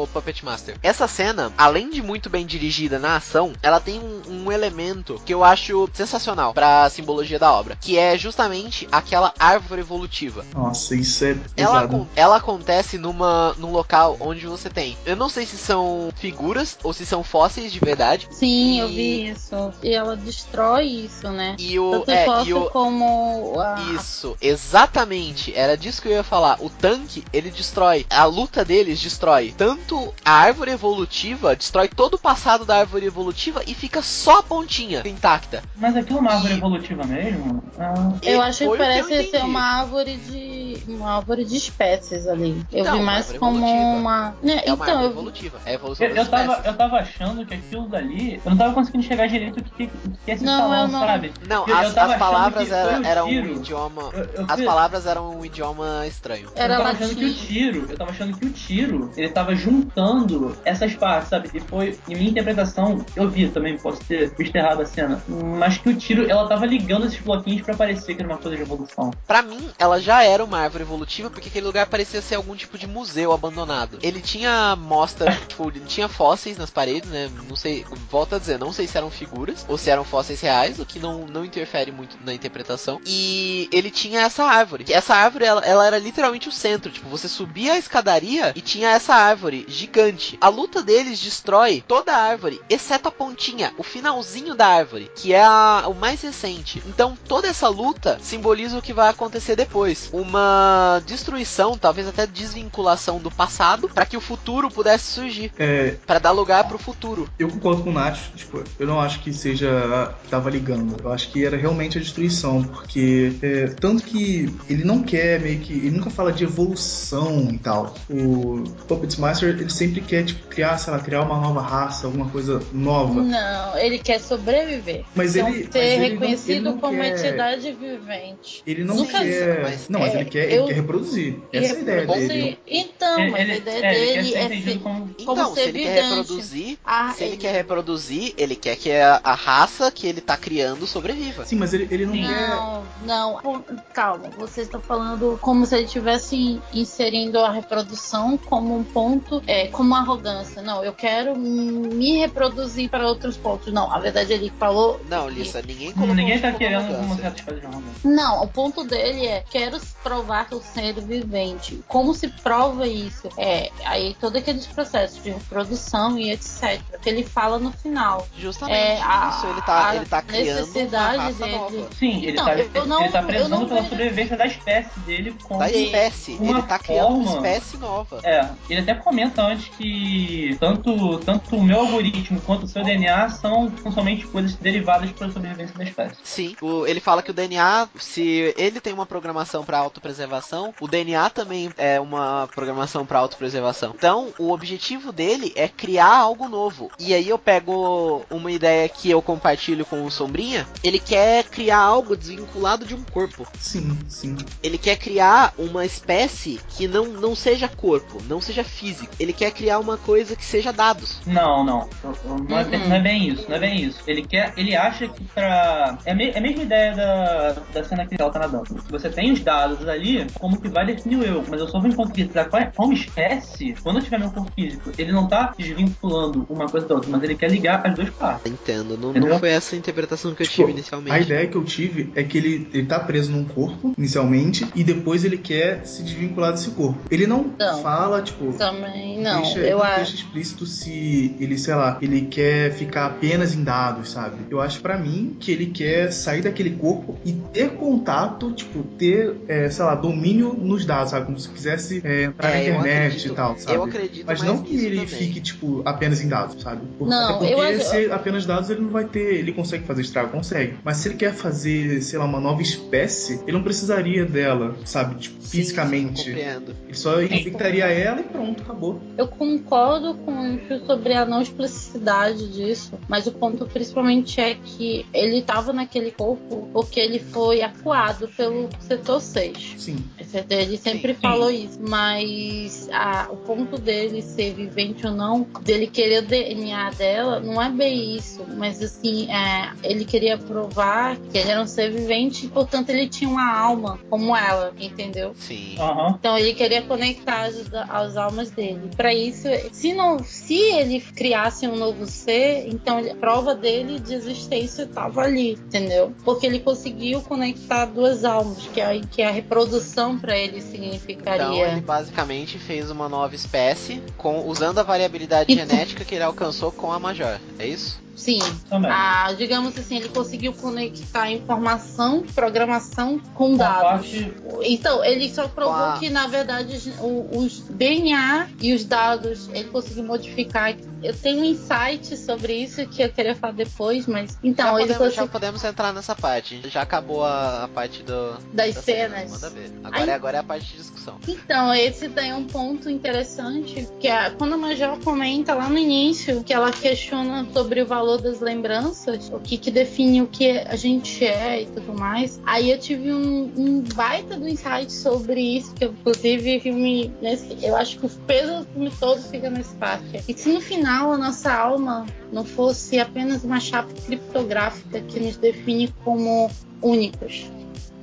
o Puppet Master. Essa cena, além de muito bem dirigida na ação, ela tem um, um elemento que eu acho sensacional para a simbologia da obra, que é justamente aquela árvore evolutiva. Nossa, isso é Ela, pesado. acon- ela acontece numa, num local onde você tem. Eu não sei se são figuras ou se são fósseis de verdade. Sim, E- eu vi isso. E ela destrói isso, né? E o. Tanto É, fóssil e o como a... Isso, exatamente. Era disso que eu ia falar. O tanque, ele destrói. A luta deles destrói tanto a árvore evolutiva, destrói todo o passado da árvore evolutiva e fica só a pontinha intacta. Mas aquilo é uma árvore E- evolutiva mesmo? Ah, Eu acho que eu parece ser entendi. uma árvore de. uma árvore de espécies ali. Eu Então, vi uma mais árvore como evolutiva. uma. Né, É uma então, árvore eu evolutiva. É a evolução eu, eu, tava, espécies. eu tava achando que aquilo dali. Eu não tava conseguindo chegar direito o que, o que é esse Não, salão, eu não- sabe? Não, eu- eu as, tava as palavras que foi era, eram um idioma. Eu, eu As fui- palavras eram um idioma estranho. Era eu tava achando que o latim. tiro, eu tava achando que o tiro, ele tava juntando essas partes, sabe? E foi, em minha interpretação, eu vi também, posso ter visto errado a cena, mas que o tiro, ela tava ligando esses bloquinhos pra parecer que era uma coisa de evolução. Pra mim, ela já era uma árvore evolutiva porque aquele lugar parecia ser algum tipo de museu abandonado. Ele tinha mostra, tipo, ele tinha fósseis nas paredes, né? Não sei, volto a dizer, não sei se eram figuras ou se eram fósseis reais, o que não, não interfere muito na interpretação. E ele tinha essa árvore árvore. Essa árvore, ela, ela era literalmente o centro. Tipo, você subia a escadaria e tinha essa árvore gigante. A luta deles destrói toda a árvore, exceto a pontinha, o finalzinho da árvore, que é a, o mais recente. Então, toda essa luta simboliza o que vai acontecer depois. Uma destruição, talvez até desvinculação do passado, para que o futuro pudesse surgir. É, Pra dar lugar pro futuro. eu concordo com o Nath, tipo, eu não acho que seja tava ligando. Eu acho que era realmente a destruição, porque é, tanto que ele não quer meio que. Ele nunca fala de evolução e tal. O Puppet Master, ele sempre quer, tipo, criar, sei lá, criar uma nova raça, alguma coisa nova. Não, ele quer sobreviver. Mas então, ele- ser mas ele não- reconhecido ele não como uma quer- entidade vivente. Ele não Nunca- quer. mas- não, mas é, ele quer, eu- ele quer reproduzir. Essa é a ideia dele. Então, Ele, mas ele- a ideia é, ele quer dele ser é fi- como como Então, se ser ele quer vidente. reproduzir, Ah, se ele ele- quer reproduzir, ele quer que a, a raça que ele tá criando sobreviva. Sim, mas ele, ele não quer. Não, não. Calma, você está falando como se ele estivesse inserindo a reprodução como um ponto, é, como uma arrogância. Não, eu quero me reproduzir para outros pontos. Não, a verdade ele falou. Não, Lissa, ninguém colocou Ninguém tá como querendo uma. Não, o ponto dele é quero provar que eu ser vivente. Como se prova isso? É, aí todos aqueles processos de reprodução e etc. Que ele fala no final. Justamente É, a- isso, ele tá, a ele tá criando uma necessidade raça dele- nova. Sim, ele Então, tá, não- ele tá eu prezando não pela vejo- sobrevivência da espécie dele como. Da espécie, uma ele tá criando uma forma- espécie nova. É, ele até comenta antes que tanto, tanto o meu algoritmo quanto o seu DNA são, são somente coisas derivadas pela sobrevivência da espécie. Sim, o- ele fala que o DNA, se ele tem uma programação para autopreservação, o DNA também é uma programação para autopreservação. Então, o objetivo dele é criar algo novo. E aí eu pego uma ideia que eu compartilho com o Sombrinha, ele quer criar algo desvinculado de um corpo. Sim, sim. Ele quer criar uma espécie que não, não seja corpo, não seja físico. Ele quer criar uma coisa que seja dados. Não, não. Não é, bem- Uhum. não é bem isso, não é bem isso. Ele quer. Ele acha que pra. É a, me- é a mesma ideia da, da cena que ela tá nadando. Você tem os dados ali, como que vai definir o eu, mas eu só vou é- como espécie quando eu tiver meu corpo físico. Ele não tá desvinculando uma coisa da outra, mas ele quer ligar as duas partes. Entendo, não, não foi essa a interpretação que eu Tipo, tive A inicialmente. ideia que eu tive é que ele, ele tá preso num corpo, inicialmente, e depois ele quer se desvincular desse corpo. Ele não, Não. fala, tipo. Também não. deixa, eu não acho. deixa explícito se ele, sei lá, ele quer ficar apenas em dados, sabe? Eu acho pra mim que ele quer sair daquele corpo e ter contato, tipo, ter, é, sei lá, domínio nos dados, sabe? Como se quisesse é, entrar na É, eu internet acredito- e tal, sabe? Eu acredito Mas não que ele também. fique, tipo, apenas em dados, sabe? Por- Não, até porque eu se apenas dados ele não vai ter. Ele consegue fazer estrago, consegue. Mas se ele quer fazer, sei lá, uma nova espécie, ele não precisaria dela, sabe? Tipo, Sim, fisicamente. sim, eu compreendo. ele só infectaria ela e pronto, acabou. Eu concordo com o sobre a não explicidade disso, mas o ponto principalmente é que ele estava naquele corpo porque ele foi acuado pelo setor 6. Sim. Ele sempre Sim, falou isso, mas a- o ponto dele ser vivente ou não, dele querer o DNA dela, não é bem isso, mas assim, é, ele queria provar que ele era um ser vivente e, portanto, ele tinha uma alma como ela, entendeu? Sim. Aham. Então ele queria conectar as, as almas dele. Para isso, se não, se ele criasse um novo ser, então a prova dele de existência estava ali, entendeu? Porque ele conseguiu conectar duas almas, que é, que a reprodução para ele Então significaria. ele basicamente fez uma nova espécie com usando a variabilidade Então- genética que ele alcançou com a Major. É isso? Sim, Também. a, digamos assim, ele conseguiu conectar informação, programação com dados. parte- Então, ele só provou a- que, na verdade, os- o- os DNA e os dados ele conseguiu modificar. Eu tenho um insight sobre isso que eu queria falar depois, mas. Então, já, podemos, já conseguiu. podemos entrar nessa parte. Já acabou a, a parte do, Das da cena, cenas. Ver. Agora, Aí- é- agora é a parte de discussão. Então, esse daí é um ponto interessante, que é quando a Major comenta lá no início, que ela questiona sobre o valor das lembranças, o que, que define o que a gente é e tudo mais. Aí eu tive um, um baita do insight sobre isso, que eu, inclusive filme, nesse, eu acho que o peso do filme todo fica nesse parte. E se no final a nossa alma não fosse apenas uma chave criptográfica que nos define como únicos?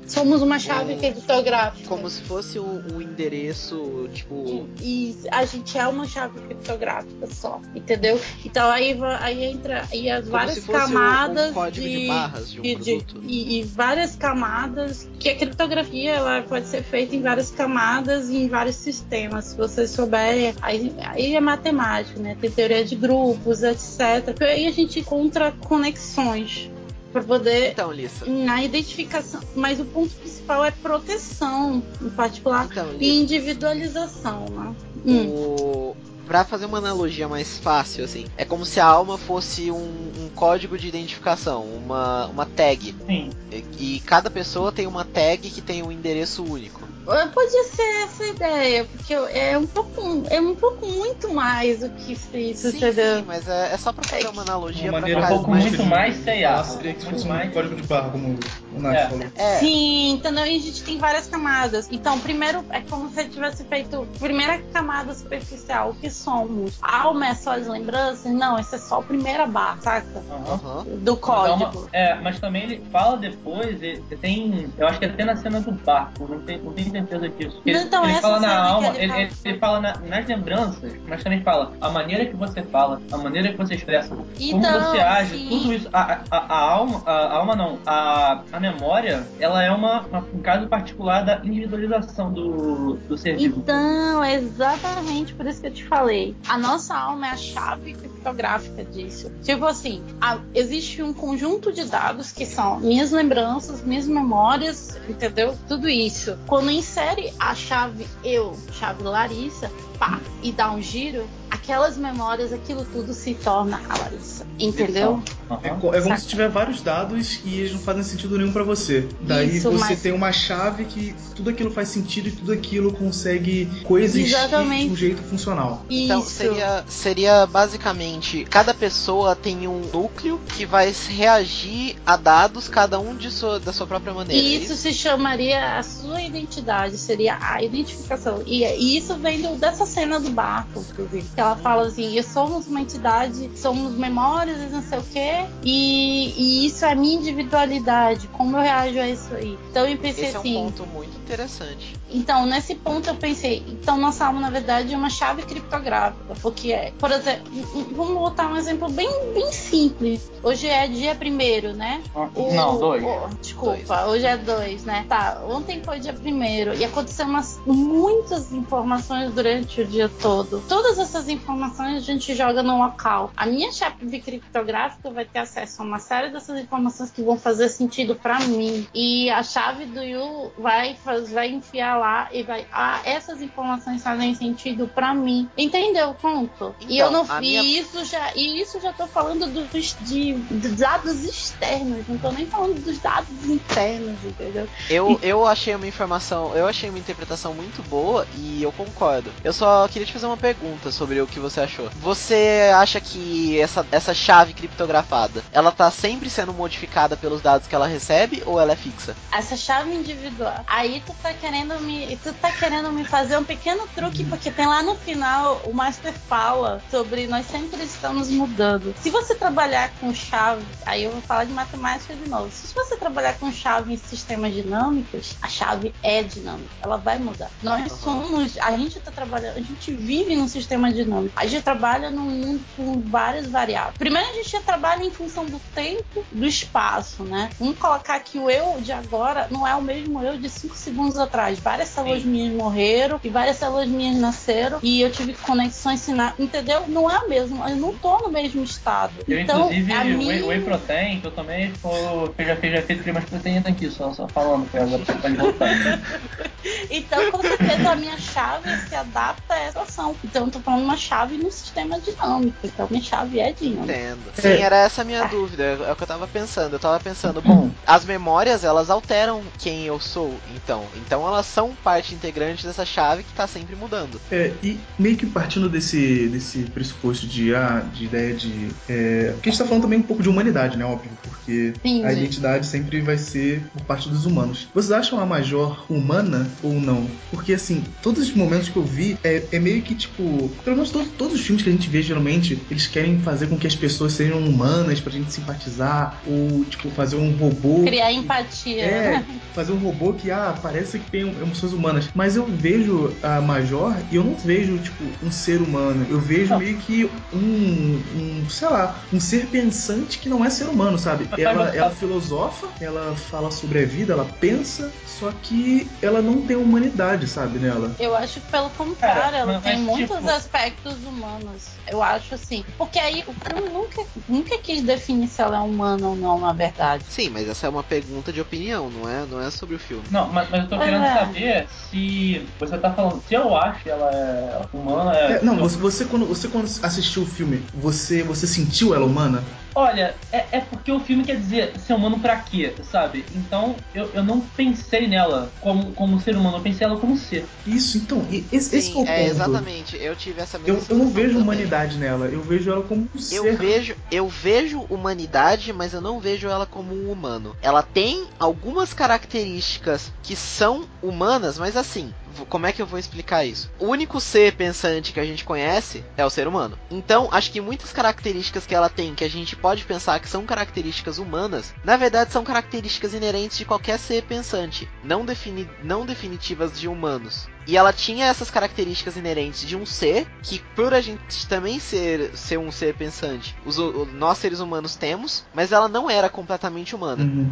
Somos uma chave Um- criptográfica. Como se fosse um, um endereço, tipo. E a gente é uma chave criptográfica só, entendeu? Então aí, aí entra aí as Como várias um- camadas um código de barras de um produto. e, e várias camadas que a criptografia ela pode ser feita em várias camadas e em vários sistemas. Se você souber, aí, aí é matemática, né? Tem teoria de grupos, etc. E aí a gente encontra conexões para poder Então, Lissa. na identificação, mas o ponto principal é proteção, em particular, Então, e individualização, né? Hum. O... Pra fazer uma analogia mais fácil, assim, é como se a alma fosse um, um código de identificação, uma, uma tag. Sim. E, e cada pessoa tem uma tag que tem um endereço único. É, Podia ser essa ideia, porque é um pouco, é um pouco muito mais do que isso, Sim, entendeu? sim, mas é, é só pra fazer uma analogia Uma maneira um pouco mais- muito mais C&A. Ela seria que Muito fosse um mais. código de barra, como o Nath É. falou. É, Sim, entendeu? E a gente tem várias camadas. Então, primeiro, é como se tivesse feito primeira camada superficial, o que somos. Alma é só as lembranças? Não, essa é só a primeira barra, saca? Aham. aham. Do Mas dá uma- código. é, mas também ele fala depois, ele tem. Eu acho que até na cena do barco, não tenho, não tenho certeza disso. Ele, Não, então, ele essa fala na que alma, ele ele, fala. ele- fala na- nas lembranças, mas também fala a maneira que você fala, a maneira que você expressa, como Então, você age, sim. tudo isso. A, a, a alma, a, alma não, a, a memória, ela é uma, uma- um caso particular da individualização do, do ser vivo. Então, é exatamente por isso que eu te falei. A nossa alma é a chave criptográfica disso. Tipo assim, a- existe um conjunto de dados que são minhas lembranças, minhas memórias, entendeu? Tudo isso. Quando insere a chave eu, chave Larissa, pá, e dá um giro, aquelas memórias, aquilo tudo se torna a Larissa. Entendeu? Aham. É, é como Saca. se tiver vários dados e eles não fazem sentido nenhum pra você. Daí Isso, você mas- tem uma chave que tudo aquilo faz sentido e tudo aquilo consegue coexistir Exatamente. de um jeito funcional. Então Isso. seria, seria basicamente cada pessoa tem um núcleo que vai reagir a dados, cada um de sua, da sua própria maneira. é E isso se chamaria a sua identidade, seria a identificação. E, e isso vem do- dessa cena do barco, inclusive. Que ela fala assim: "E somos uma entidade, somos memórias e não sei o quê, e, e isso é a minha individualidade. Como eu reajo a isso aí? Então eu pensei Esse é um assim: ponto muito interessante. Então, nesse ponto eu pensei, então nossa alma, na verdade, é uma chave criptográfica. Porque é, por exemplo, vamos botar um exemplo bem, bem simples. Hoje é dia primeiro, né? O- Não, dois. o- desculpa, hoje é dois, né? Tá, ontem foi dia primeiro e aconteceu umas, muitas informações durante o dia todo. Todas essas informações a gente joga no local. A minha chave criptográfica vai ter acesso a uma série dessas informações que vão fazer sentido pra mim. E a chave do Yu vai, vai enfiar e vai. Ah, essas informações fazem sentido pra mim. Entendeu o ponto? e eu Então, não fiz minha- isso já. E isso já tô falando dos, de, de dados externos. Não tô nem falando dos dados internos, entendeu? Eu, eu achei uma informação, eu achei uma interpretação muito boa e eu concordo. Eu só queria te fazer uma pergunta sobre o que você achou. Você acha que essa, essa chave criptografada, ela tá sempre sendo modificada pelos dados que ela recebe ou ela é fixa? Essa chave individual. Aí tu tá querendo me. Tu tá querendo me fazer um pequeno truque, porque tem lá no final o Master fala sobre nós sempre estamos mudando. Se você trabalhar com chave, aí eu vou falar de matemática de novo. Se você trabalhar com chave em sistemas dinâmicos, a chave é dinâmica, ela vai mudar. Nós somos. A gente tá trabalhando, a gente vive num sistema dinâmico. A gente trabalha num mundo com várias variáveis. Primeiro a gente trabalha em função do tempo, do espaço, né? Vamos colocar que o eu de agora não é o mesmo eu de 5 segundos atrás. Várias células Sim. minhas morreram e várias células minhas nasceram e eu tive conexões sinápticas, entendeu? Não é o mesmo, eu não tô no mesmo estado. Eu, então, inclusive, a o minha... whey, whey protein, que eu também tô, eu já fiz, já fiz umas proteínas aqui, só, só falando que agora você pode voltar. Então, com certeza, a minha chave se adapta a essa ação. Então, eu tô falando uma chave no sistema dinâmico. Então, minha chave é dinâmica. Entendo. Sim, era essa a minha dúvida. É é o que eu tava pensando. Eu tava pensando, bom, as memórias elas alteram quem eu sou, então. Então elas são são parte integrante dessa chave que tá sempre mudando. É, e meio que partindo desse, desse pressuposto de, ah, de ideia de. É, porque a gente tá falando também um pouco de humanidade, né? Óbvio, porque Sim, a identidade sempre vai ser por parte dos humanos. Vocês acham a Major humana ou não? Porque, assim, todos os momentos que eu vi é, é meio que tipo. Pelo menos todos, todos os filmes que a gente vê, geralmente, eles querem fazer com que as pessoas sejam humanas pra gente simpatizar, ou, tipo, fazer um robô. Criar empatia, É, fazer um robô que, ah, parece que tem emoções humanas. Mas eu vejo a Major e eu não vejo, tipo, um ser humano. Eu vejo Não. meio que um, um, sei lá, um ser pensante que não é ser humano, sabe? Ela, ela filosofa, ela fala sobre a vida, ela pensa, só que ela não tem humanidade, sabe, nela. Eu acho que pelo contrário, Cara, ela tem muitos tipo- aspectos humanos. Eu acho assim. Porque aí o filme nunca, nunca quis definir se ela é humana ou não, na verdade. Sim, mas essa é uma pergunta de opinião, não é, não é sobre o filme. Não, mas, mas eu tô Pois querendo é. Saber se você tá falando, se eu acho que ela é humana. É, É, não, você, você quando você quando assistiu o filme, você você sentiu ela humana? Olha, é, é porque o filme quer dizer ser humano pra quê, sabe? Então eu, eu não pensei nela como, como ser humano, eu pensei ela como ser. Isso, então, esse, esse que é o Sim, ponto. é, exatamente. Eu tive essa mesma Eu, eu não vejo também. humanidade nela, eu vejo ela como um ser. Eu vejo, eu vejo humanidade, mas eu não vejo ela como um humano. Ela tem algumas características que são humanas, mas assim, como é que eu vou explicar isso? O único ser pensante que a gente conhece é o ser humano. Então, acho que muitas características que ela tem, que a gente pode pensar que são características humanas, na verdade são características inerentes de qualquer ser pensante, não, defini não definitivas de humanos. E ela tinha essas características inerentes de um ser que, por a gente também ser, ser um ser pensante, os, o- nós seres humanos temos, mas ela não era completamente humana. Uhum.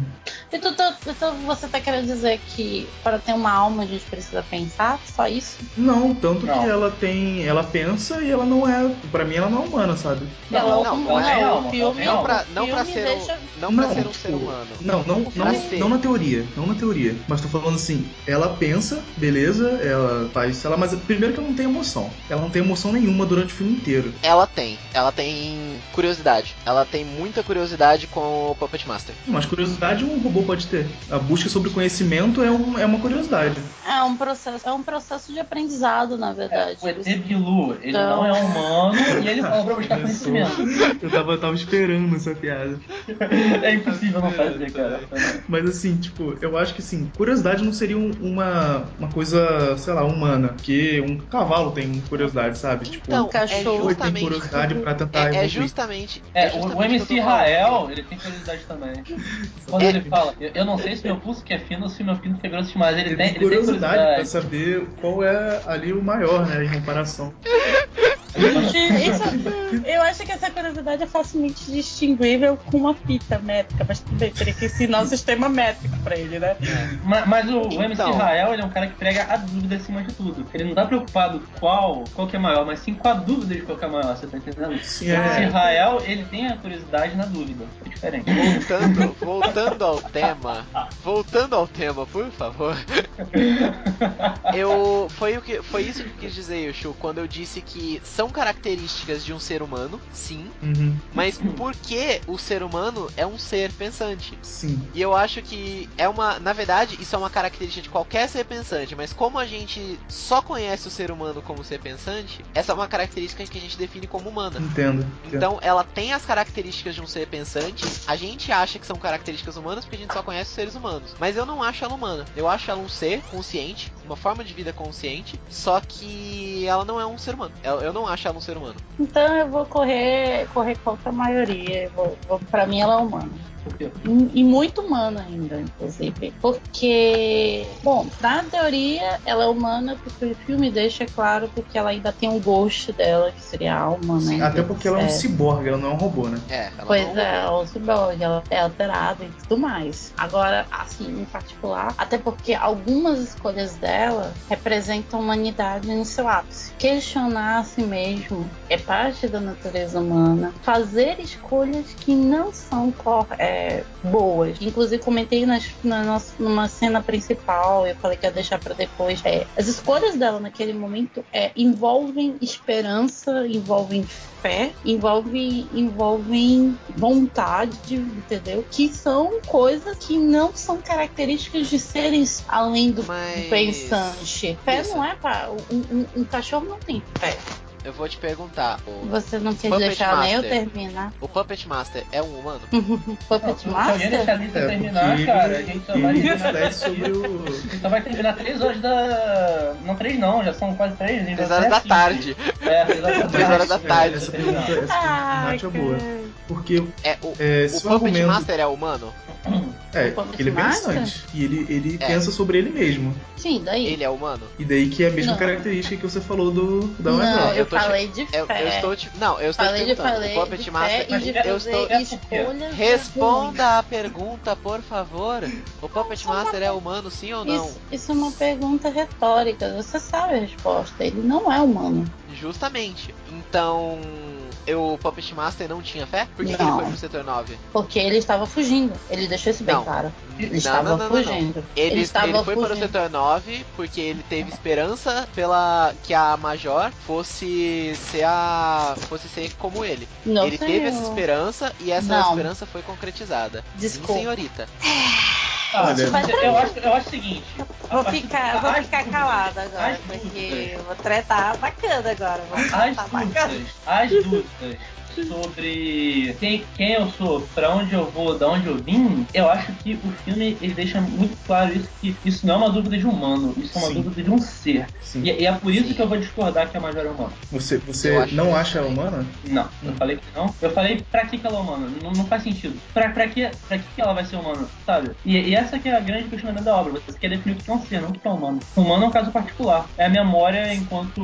E tu- então você tá querendo dizer que para ter uma alma a gente precisa pensar? Só isso? Não, tanto Não. que ela tem. Ela pensa e ela não é. Pra mim, ela não é humana, sabe? Ela, não, não, não é alma, o filme, não Não pra, não pra ser, deixa- um, não pra ser um tipo, ser humano. Não, não, não, não na teoria. Não na teoria. Mas tô falando assim, ela pensa, beleza, ela faz, lá, mas primeiro que ela não tem emoção. Ela não tem emoção nenhuma durante o filme inteiro. Ela tem, ela tem curiosidade. Ela tem muita curiosidade com o Puppet Master. Mas curiosidade um robô pode ter. A busca sobre conhecimento é, um, é uma curiosidade. É um processo, é um processo de aprendizado, na verdade. O ET Bilu, ele Então- não é humano e ele fala pra buscar conhecimento. Eu tava, tava esperando essa piada. É impossível não fazer, cara. Mas assim, tipo, eu acho que assim, curiosidade não seria um- uma, uma coisa, sei lá, humana. Porque um cavalo tem curiosidade, sabe? Tipo, Então, Um cachorro um boi tem curiosidade pra tentar É, é justamente. É, o, justamente o MC tô falando. Rael, ele tem curiosidade também. Quando É. ele fala, eu, eu não sei se meu pulso que é fino ou se meu pino que é grosso demais, ele, Ele tem, tem ele tem curiosidade pra curiosidade. Saber qual é ali o maior, né, em comparação. Isso, eu acho que essa curiosidade é facilmente distinguível com uma fita métrica, mas tudo bem, teria que ensinar o sistema métrico pra ele, né? Mas, mas o, o MC Então. Rael, ele é um cara que prega a dúvida acima de tudo. Ele não tá preocupado qual, qual que é maior, mas sim com a dúvida de qual que é maior, você tá entendendo? Sim, O é. MC Rael, ele tem a curiosidade na dúvida. É diferente. Voltando, voltando ao tema. Voltando ao tema, por favor. Eu. Foi, o que, foi isso que eu quis dizer, Yoshu, quando eu disse que são características de um ser humano, sim. Uhum, Mas por que o ser humano é um ser pensante? sim. E eu acho que é uma. Na verdade, isso é uma característica de qualquer ser pensante, mas como a gente só conhece o ser humano como ser pensante, essa é uma característica que a gente define como humana. Entendo. Então ela tem as características de um ser pensante. A gente acha que são características humanas porque a gente só conhece os seres humanos. Mas eu não acho ela humana. Eu acho ela um ser consciente, uma forma de vida consciente. Só que ela não é um ser humano. Eu, não acho ela um ser humano. Então eu vou correr, correr contra a maioria. Vou, vou, pra mim ela é humana. E, e muito humana ainda, inclusive. Porque, bom, na teoria ela é humana porque o filme deixa claro porque ela ainda tem um ghost dela, que seria a alma, né? Sim, até porque ela é um É. ciborgue, ela não é um robô, né? É, ela Pois não é, o cyborg, ela é alterada e tudo mais. Agora, assim, em particular, até porque algumas escolhas dela representam a humanidade no seu ápice. Questionar a si mesmo é parte da natureza humana. Fazer escolhas que não são corretas é, boas. Inclusive, comentei nas, na nossa, numa cena principal, eu falei que ia deixar para depois. É, as escolhas dela naquele momento é, envolvem esperança, envolvem fé, envolvem, envolvem vontade, entendeu? Que são coisas que não são características de seres além do Mas- pensante. Fé Isso. não é para um, um- um cachorro não tem fé. Eu vou te perguntar, o, Você não quer Puppet deixar nem eu Master. terminar? o Puppet Master é um humano? Não, Puppet se alguém deixar a Master? lista É, terminar, porque cara, a gente só vai terminar. sobre o. A gente só vai terminar 3 horas da. Não, 3 não, já são quase 3. 3 horas da tarde. É, 3 horas da Três horas da tarde. Essa pergunta, essa pergunta Ah, é boa. Porque É, o, é, o Puppet argumento. Master é humano? É, O Puppet ele é Master? pensante. E ele, ele É. pensa sobre ele mesmo. Sim, daí. Ele é humano? E daí que é a mesma Não. característica que você falou do da não, eu Eu tô te- falei de Eu, fé. eu estou te. Não, eu estou falei te de, perguntando. falei o Puppet de Master. de eu estou- escolhas Responda a pergunta, por favor. O Puppet Não, Master é humano, sim ou não? Isso, isso é uma pergunta retórica. Você sabe a resposta. Ele não é humano. Justamente. Então, eu, o Puppet Master não tinha fé? Por que, que ele foi pro setor 9? Porque ele estava fugindo. Ele deixou isso bem Não. claro. Ele Não, estava não, não, não, não. fugindo. Ele, ele, estava foi para o fugindo. setor 9 porque ele teve esperança pela que a Major fosse ser a fosse ser como ele. Não ele teve eu. essa esperança e essa esperança foi concretizada. Sim, Desculpa. senhorita. Ah, Olha, eu, acho, eu acho o seguinte. Vou ficar, vou ficar dúvidas- calada agora, porque dúvidas- vou tretar bacana agora. Vou As tretar bacana. dúvidas, as dúvidas sobre quem, quem eu sou, pra onde eu vou, da onde eu vim, eu acho que o filme ele deixa muito claro isso que isso não é uma dúvida de humano, isso é uma Sim. dúvida de um ser. Sim. E, e é por isso Sim. que eu vou discordar que a Major é humana. Você, você não que acha ela humana? Não, eu falei que não. Eu falei pra que, que ela é humana? Não, não faz sentido. Pra, pra, que, pra que, que ela vai ser humana, sabe? E, e essa que é a grande questionamento da obra. Você quer definir o que é um ser, não o que é humano. Humano é um caso particular. É a memória enquanto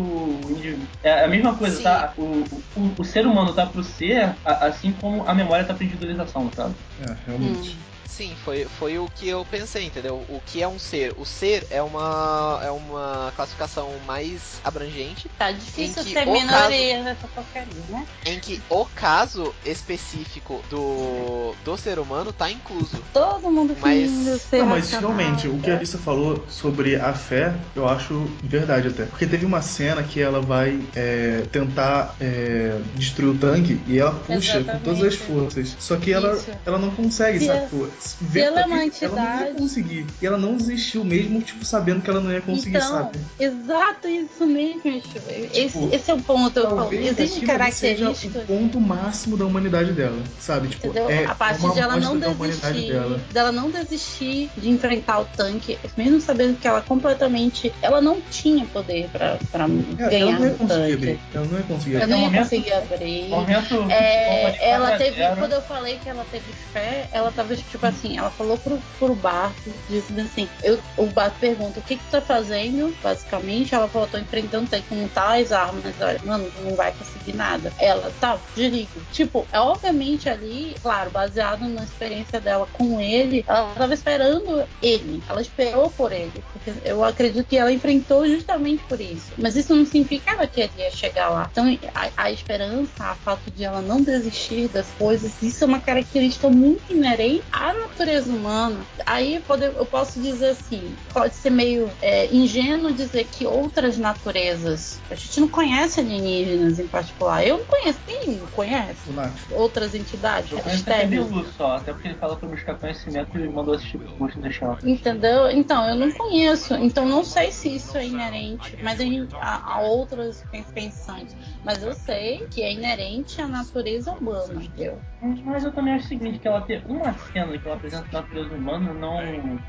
indivíduo. É a mesma coisa, Sim. tá? O, o, o ser humano tá pro ser, assim como a memória tá pra individualização, sabe? É, realmente. Hum. Sim, foi, foi o que eu pensei, entendeu? O que é um ser? O ser é uma é uma classificação mais abrangente Tá difícil Em que ser o minoria nessa porcaria, né? em que o caso específico do, do ser humano tá incluso. Todo mundo Mas- ser Não, mas racional. realmente, o que a Alissa falou sobre a fé, eu acho verdade até. Porque teve uma cena que ela vai é, tentar é, destruir o tanque e ela puxa com todas as Exatamente. forças. Só que ela, Isso. ela não consegue, Se sabe? Ver ela tanque, uma Ela não ia entidade- conseguir. E ela não desistiu mesmo, tipo, sabendo que ela não ia conseguir, então, sabe? exato isso mesmo, Chu. Esse, Tipo, esse é o ponto. Talvez aquilo ali seja o ponto máximo da humanidade dela, sabe? Tipo, Entendeu? é a parte uma de ela não amostra da humanidade desistir, dela. dela não desistir de enfrentar o tanque, mesmo sabendo que ela completamente, ela não tinha poder pra, pra É, ela ganhar não ia o conseguir tanque. abrir. Ela não ia conseguir Ela abrir. não ia momento- conseguir abrir. Momento. É, ela 4 a teve, 0. quando eu falei que ela teve fé, ela tava tipo assim, ela falou pro, pro Barto, dizendo assim, eu, o Barto pergunta, o que que tu tá fazendo? Basicamente, ela falou, tô enfrentando tanque com tais armas, olha, mano, não vai conseguir nada. Ela, tá, desliga. Tipo, é obviamente ali, claro, baseado na experiência dela com ele, ela tava esperando ele, ela esperou por ele, porque eu acredito que ela enfrentou justamente por isso. Mas isso não significa que ela queria chegar lá. Então, a, a esperança, a fato de ela não desistir das coisas, isso é uma característica muito inerente à natureza humana. Aí pode- eu posso dizer assim, pode ser meio é, ingênuo dizer que outras naturezas, a gente não conhece alienígenas em particular. Eu não conheço, quem conhece? O Nath. Outras entidades externas. Só, até porque ele fala pra buscar conhecimento e mandou assistir in the Shell. Entendeu? Então, eu não conheço. Então, não sei se isso é inerente, mas a, a outras pensantes. Mas eu sei que é inerente à natureza humana, entendeu? Mas eu também acho o seguinte, que ela ter uma cena que ela apresenta a natureza humana não.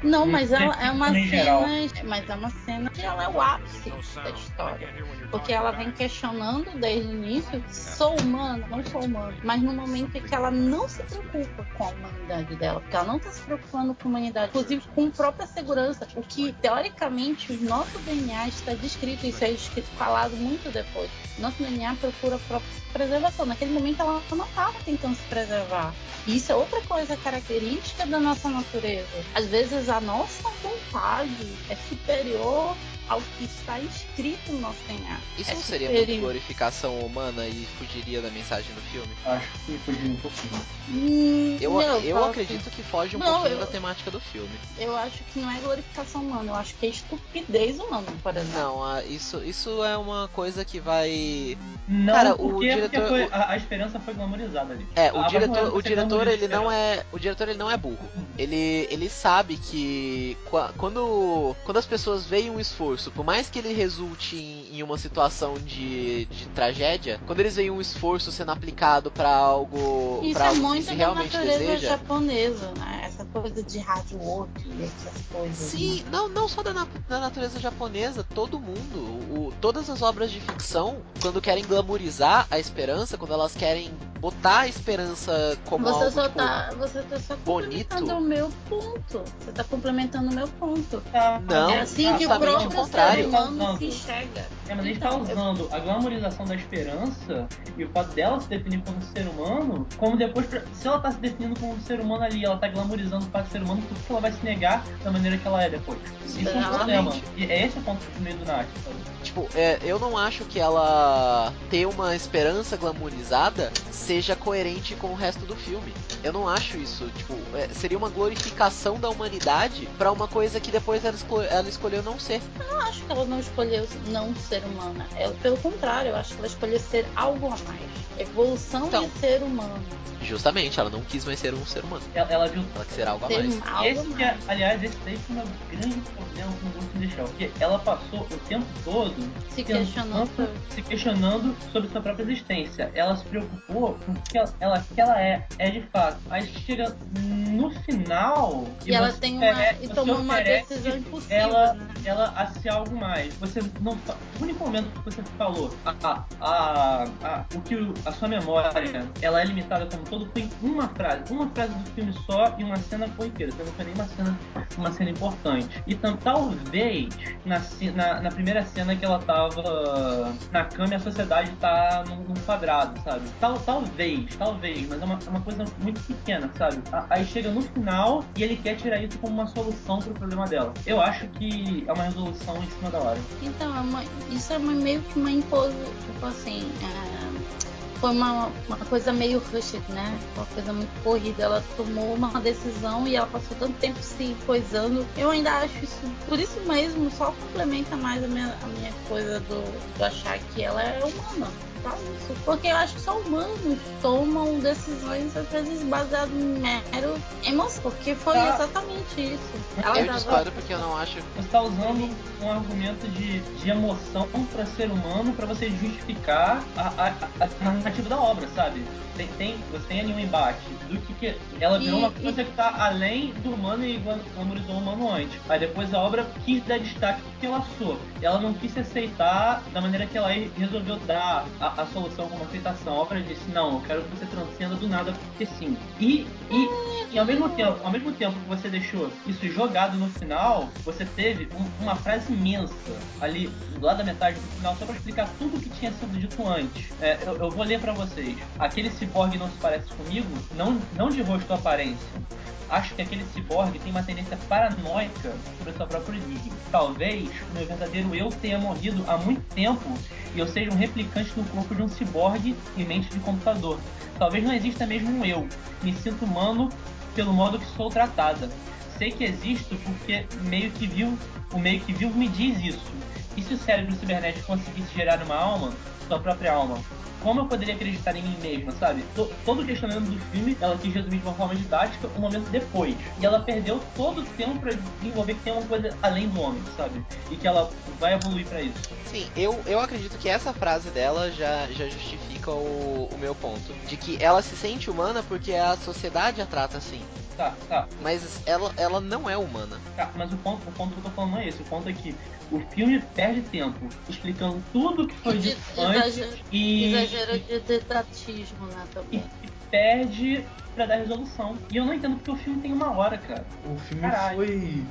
Não, mas ela é uma geral. cena. Mas é uma cena que ela é o ápice da história. Porque ela vem questionando desde o início: sou humana, não sou humana. Mas no momento em que ela não se preocupa com a humanidade dela, porque ela não está se preocupando com a humanidade, inclusive com própria segurança, o que teoricamente o nosso DNA está descrito, isso é escrito, falado muito depois. Nosso DNA procura a própria preservação. Naquele momento ela não estava tentando se preservar. E isso é outra coisa característica da nossa natureza. Às vezes a nossa vontade é superior ao que está escrito no nosso DNA. Isso É não seria muito glorificação humana e fugiria da mensagem do filme? Acho que fugiu um pouquinho. Hum, Eu, não, eu acredito que foge um Não, pouquinho eu- da temática do filme. eu acho que não é glorificação humana, eu acho que é estupidez humana, por exemplo. Não, isso, isso é uma coisa que vai. Não, Cara, o porque, porque diretor- foi- a, a esperança foi glamorizada ali. É, A o do diretor, o diretor ele não é, o diretor ele não é burro. Ele, ele sabe que qua- quando, quando as pessoas veem um esforço, por mais que ele resulte em, em uma situação de, de tragédia, quando eles veem um esforço sendo aplicado pra algo, Isso pra é algo que muito se da realmente natureza deseja. japonesa, né? Essa coisa de hard work essas coisas. Sim, né? não, não só da, da natureza japonesa, todo mundo. O, todas as obras de ficção, quando querem glamorizar a esperança, quando elas querem botar a esperança como Você algo só tipo, tá, você tá só bonito. complementando o meu ponto. Você tá complementando o meu ponto. Tá, Não, é assim que o próprio contrário. Tá se usando. enxerga. É, mas a gente Então, tá eu- usando a glamorização da esperança e o fato dela se definir como ser humano, como depois, pra- se ela tá se definindo como ser humano ali, ela tá glamorizando o fato de ser humano, por que ela vai se negar da maneira que ela é depois? Isso é um Exatamente. problema. E é esse o ponto do meio do Nath? Tipo, é, eu não acho que ela ter uma esperança glamorizada seja coerente com o resto do filme. Eu não acho isso. Tipo, é, seria uma glorificação da humanidade pra uma coisa que depois ela, esco- ela escolheu não ser. Eu acho que ela não escolheu não ser humana. É, pelo contrário, eu acho que ela escolheu ser algo a mais. Evolução Então. de ser humano. Justamente, ela não quis mais ser um ser humano. Ela, ela viu Ela quis ser algo a mais. um- algo Esse que é, mais. aliás, esse daí foi um grande problema com o Ghost in the Shell, porque ela passou o tempo todo Se questionando. se questionando sobre sua própria existência. Ela se preocupou com o que ela, ela, que ela é, é de fato. Aí chega no final E ela você tem uma. ofere- E tomou uma decisão impossível. ela, né? Ela a ser algo mais. Você não o único momento que você falou a, a, a, o que a sua memória ela é limitada como todo foi em uma frase, uma frase do filme só e uma cena corriqueira. Então não foi nem uma cena uma cena importante. E tam- talvez na, na, na primeira cena que ela tava na cama e a sociedade tá num, num quadrado, sabe? Tal, talvez, talvez, mas é uma, é uma coisa muito pequena, sabe? Aí chega no final e ele quer tirar isso como uma solução pro problema dela. Eu acho que é uma resolução em cima da hora. Então, é uma- isso é meio que uma imposição. Tipo assim. Foi uma, uma coisa meio rushed, né? Uma coisa muito corrida. Ela tomou uma decisão e ela passou tanto tempo se coisando. Eu ainda acho isso. Por isso mesmo, só complementa mais a minha, a minha coisa do, do achar que ela é humana. Só isso. Porque eu acho que só humanos tomam decisões, às vezes, baseadas em mero emoção. Porque foi Tá. exatamente isso. Ela Eu tava- discordo porque eu não acho. Você está usando um argumento de, de emoção para ser humano para você justificar a, a, a- narrativa da obra, sabe? Tem, tem, você tem ali um embate do que, que ela virou E- uma coisa que está além do humano e glam- glamorizou o humano antes. Aí depois a obra quis dar destaque porque ela sou. Ela não quis se aceitar da maneira que ela resolveu dar a, a solução como aceitação. A obra disse, não, eu quero que você transcenda do nada porque sim. E, e, e ao mesmo tempo, ao mesmo tempo que você deixou isso jogado no final, você teve um- uma frase imensa ali lá da metade do final só para explicar tudo o que tinha sido dito antes. É, eu, eu vou ler para vocês. Aquele ciborgue não se parece comigo, não, não de rosto ou aparência. Acho que aquele ciborgue tem uma tendência paranoica sobre sua própria origem. Talvez o meu verdadeiro eu tenha morrido há muito tempo e eu seja um replicante no corpo de um ciborgue em mente de computador. Talvez não exista mesmo um eu. Me sinto humano pelo modo que sou tratada. Sei que existo porque meio que vivo, o meio que vivo me diz isso. E se o cérebro cibernético conseguisse gerar uma alma, sua própria alma, como eu poderia acreditar em mim mesma, sabe? To- Todo o questionamento do filme, ela quis resumir de uma forma didática um momento depois. E ela perdeu todo o tempo pra desenvolver que tem uma coisa além do homem, sabe? E que ela vai evoluir pra isso. Sim, eu, eu acredito que essa frase dela já, já justifica o, o meu ponto. De que ela se sente humana porque a sociedade a trata assim. Tá, tá, Mas ela, ela não é humana. tá. Mas o ponto, o ponto que eu tô falando não é esse. O ponto é que o filme perde tempo explicando tudo o que foi de- dito antes e, exagero de dedatismo, né? e, Também. e perde pra dar resolução. E eu não entendo porque o filme tem uma hora, cara. O filme Caralho. foi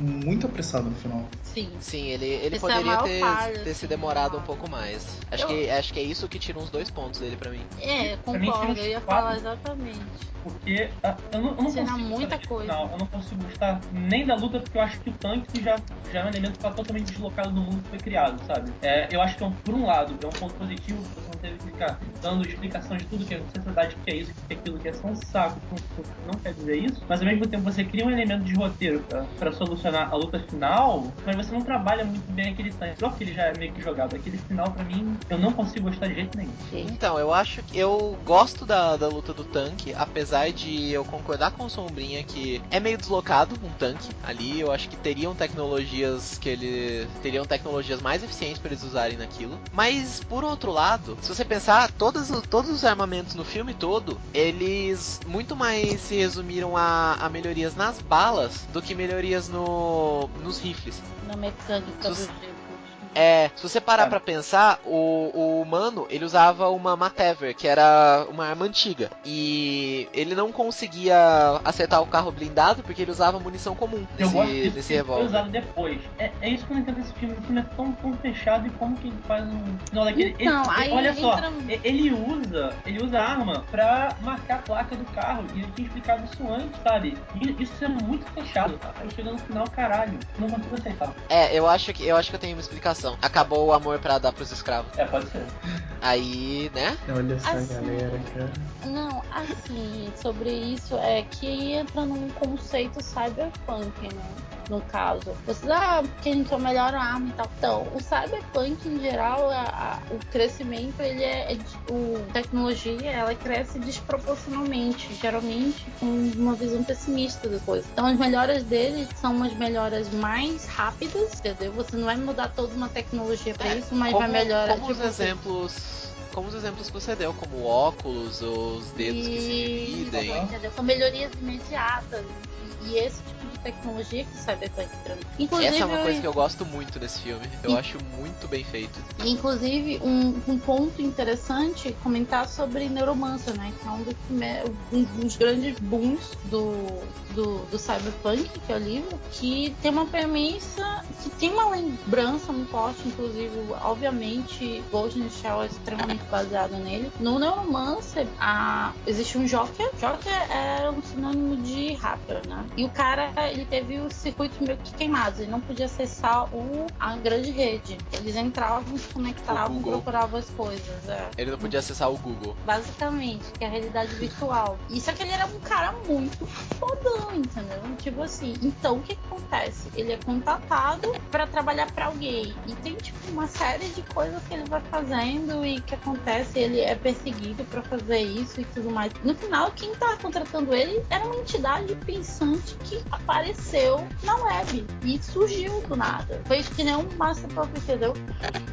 muito apressado no final. Sim. Sim, ele, ele Essa é poderia maior ter, falha, ter assim, se demorado um pouco mais. Acho, Eu- que, acho que é isso que tira uns dois pontos dele pra mim. É, concordo, eu ia falar exatamente. Porque ah, eu não, eu não consigo muita coisa. final. Eu não consigo gostar nem da luta, porque eu acho que o tanque já, já é um elemento que tá totalmente deslocado do mundo que foi criado, sabe? É, eu acho que, é um, por um lado, é um ponto positivo, você não teve que ficar dando explicação de tudo que a sociedade que é isso, que é aquilo, que é só um saco, que não quer dizer isso. Mas ao mesmo tempo você cria um elemento de roteiro pra, pra solucionar a luta final, mas você não trabalha muito bem aquele tanque. Só que ele já é meio que jogado. Aquele final, pra mim, eu não consigo gostar de jeito nenhum. Então, eu acho que eu gosto da, da luta do tanque, apesar de eu concordar com o Sombrinha que é meio deslocado um tanque ali. Eu acho que teriam tecnologias que ele teriam tecnologias mais eficientes para eles usarem naquilo. Mas por outro lado, se você pensar, todos, os- todos os armamentos no filme todo, eles muito mais se resumiram a, a melhorias nas balas do que melhorias no, nos rifles. Na mecânica do Sus- jeito. É, se você parar É. pra pensar, o, o humano, ele usava uma Matever, que era uma arma antiga. E ele não conseguia acertar o carro blindado porque ele usava munição comum Eu gosto nesse, que revólver. usado depois. É, é isso que eu não entendo desse filme. O filme é tão, tão fechado e como que ele faz um final daquele. Então, ele, aí olha só, entra- ele usa, ele usa a arma pra marcar a placa do carro. E ele tinha explicado isso antes, sabe? E isso é muito fechado, tá? Aí chega no final, caralho, não consigo aceitar. É, eu acho que eu acho que eu tenho uma explicação. Acabou o amor pra dar pros escravos. É, pode ser. Aí, né? Olha essa Assim, galera, cara. Não, assim, sobre isso é que entra num conceito cyberpunk, né? No caso. Você, ah, porque a gente tem a melhor arma e tal. Então, o cyberpunk em geral, a- a- o crescimento, ele é. é de- o, a tecnologia, ela cresce desproporcionalmente, geralmente com uma visão pessimista das coisas. Então, as melhoras dele são umas melhoras mais rápidas, entendeu? Você não vai mudar toda uma tecnologia pra É, isso, mas como, vai melhorar. como os tipo, exemplos. Como os exemplos que você deu, como óculos, os dedos que se dividem. entendeu? São melhorias imediatas. E, e esse tipo de tecnologia que o Cyberpunk traz. Inclusive, Essa é uma eu- coisa que eu gosto muito nesse filme. Eu E- acho muito bem feito. Inclusive, um, um ponto interessante comentar sobre Neuromancer, né? Que é um dos, prime- um dos grandes booms do, do, do Cyberpunk, que é o livro, que tem uma premissa que tem uma lembrança muito forte, inclusive, obviamente, the Shell é extremamente baseado nele. No Neuromancer, a, existe um Joker. Joker é um sinônimo de hacker, né? E o cara, ele teve os circuitos meio que queimados, ele não podia acessar o, a grande rede. Eles entravam, se conectavam, procuravam as coisas. É. Ele não podia acessar o Google. Basicamente, que é a realidade virtual. E só que ele era um cara muito fodão, entendeu? Tipo assim, então o que, que acontece? Ele é contatado pra trabalhar pra alguém. E tem, tipo, uma série de coisas que ele vai fazendo e que acontece, ele é perseguido pra fazer isso e tudo mais. No final, quem tá contratando ele era uma entidade pensante que apareceu na web e surgiu do nada. Foi que nem um Master Puppet, entendeu?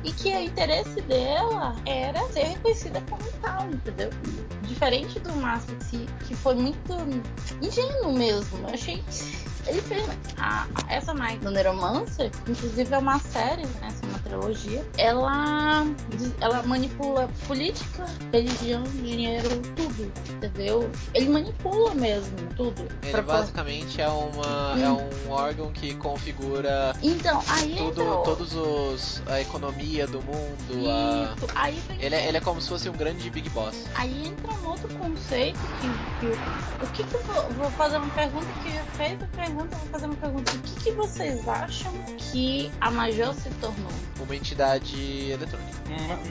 E que o interesse dela era ser reconhecida como tal, entendeu? Diferente do Master que foi muito ingênuo mesmo. Eu achei ele fez a, essa Night do Neuromancer, inclusive é uma série, né? Trilogia. Ela, ela manipula política, religião, dinheiro, tudo, entendeu? Ele manipula mesmo tudo. Ele basicamente é uma é um órgão que configura Então, aí tudo, todos os a economia do mundo. A... Aí vem Ele, é, ele é como se fosse um grande Big Boss. Aí entra um outro conceito que, que o que, que eu vou, vou fazer uma pergunta que já fez a pergunta, vou fazer uma pergunta. O que, que vocês acham que a Major se tornou? Uma entidade eletrônica.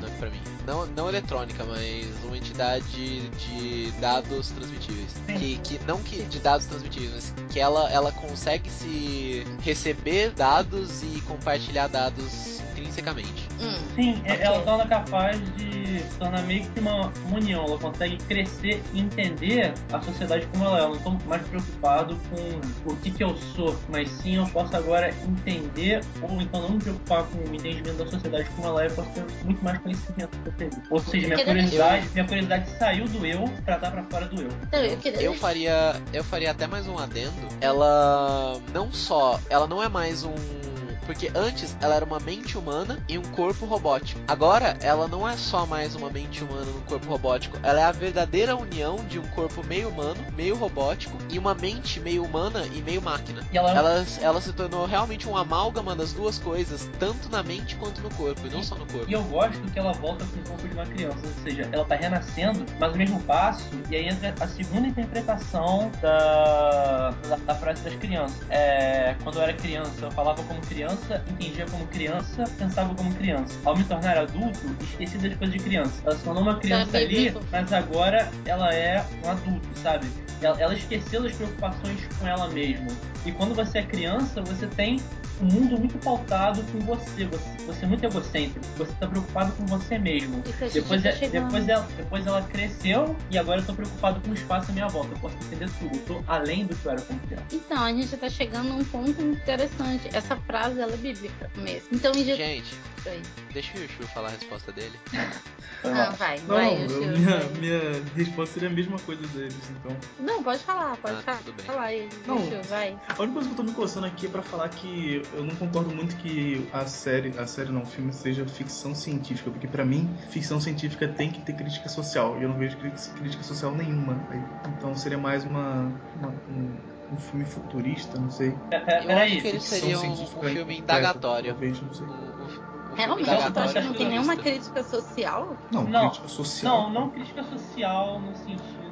Não, pra mim. Não, não eletrônica, mas uma entidade de dados transmitíveis. Que, que não que de dados transmitíveis, mas que ela, ela consegue se receber dados e compartilhar dados intrinsecamente. Hum, Sim, é- Ok. ela torna capaz de se tornar meio que uma, uma união. Ela consegue crescer e entender a sociedade como ela é. Eu não estou mais preocupado com o que, que eu sou, mas sim eu posso agora entender, ou então não me preocupar com o entendimento da sociedade como ela é, eu posso ter muito mais conhecimento que eu teria. Ou seja, minha curiosidade, minha curiosidade saiu do eu pra dar pra fora do eu. Eu faria, eu faria até mais um adendo. Ela não só, ela não é mais um Porque antes ela era uma mente humana e um corpo robótico. Agora ela não é só mais uma mente humana e um corpo robótico, ela é a verdadeira união de um corpo meio humano, meio robótico e uma mente meio humana e meio máquina. E ela- ela, ela se tornou realmente um amálgama das duas coisas, tanto na mente quanto no corpo, e não só no corpo. E eu gosto que ela volta com o corpo de uma criança, ou seja, ela tá renascendo, mas o mesmo passo, e aí entra a segunda interpretação da, da, da frase das crianças. É, quando eu era criança, eu falava como criança, entendia como criança, pensava como criança. Ao me tornar adulto, esqueci das coisas de criança. Ela se tornou uma criança É ali, mas agora ela é um adulto, sabe? Ela, ela esqueceu das preocupações com ela mesma. E quando você é criança, você tem um mundo muito pautado com você. Você, você é muito egocêntrico. Você está preocupado com você mesmo. Isso a gente Depois, tá é- depois, ela, depois ela cresceu e agora eu tô preocupado com o espaço à minha volta. Eu posso entender tudo. Eu tô além do que eu era como criança. Então, a gente tá chegando num ponto interessante. Essa frase, ela é bíblica mesmo. Então, em Jesus... Gente, Aí. deixa o Yushu falar a resposta dele. Ah, vai, Não, vai, eu- minha, vai. minha resposta seria a mesma coisa deles, então. Não, pode falar, pode Ah, falar. tudo bem. Fala aí, Não. Yushi, vai. A única coisa que eu tô me coçando aqui é pra falar que eu não concordo muito que a série, a série não, o filme seja ficção científica, porque pra mim, ficção científica tem que ter crítica social, e eu não vejo crítica social nenhuma. Então seria mais uma, uma- um, um filme futurista, não sei. Pera- pera- Eu Peraí, acho que ele seria um, um filme indagatório. Talvez, não sei. Realmente, tu acha que não tem nenhuma crítica social? Não, Não, crítica social. Não, não crítica social no sentido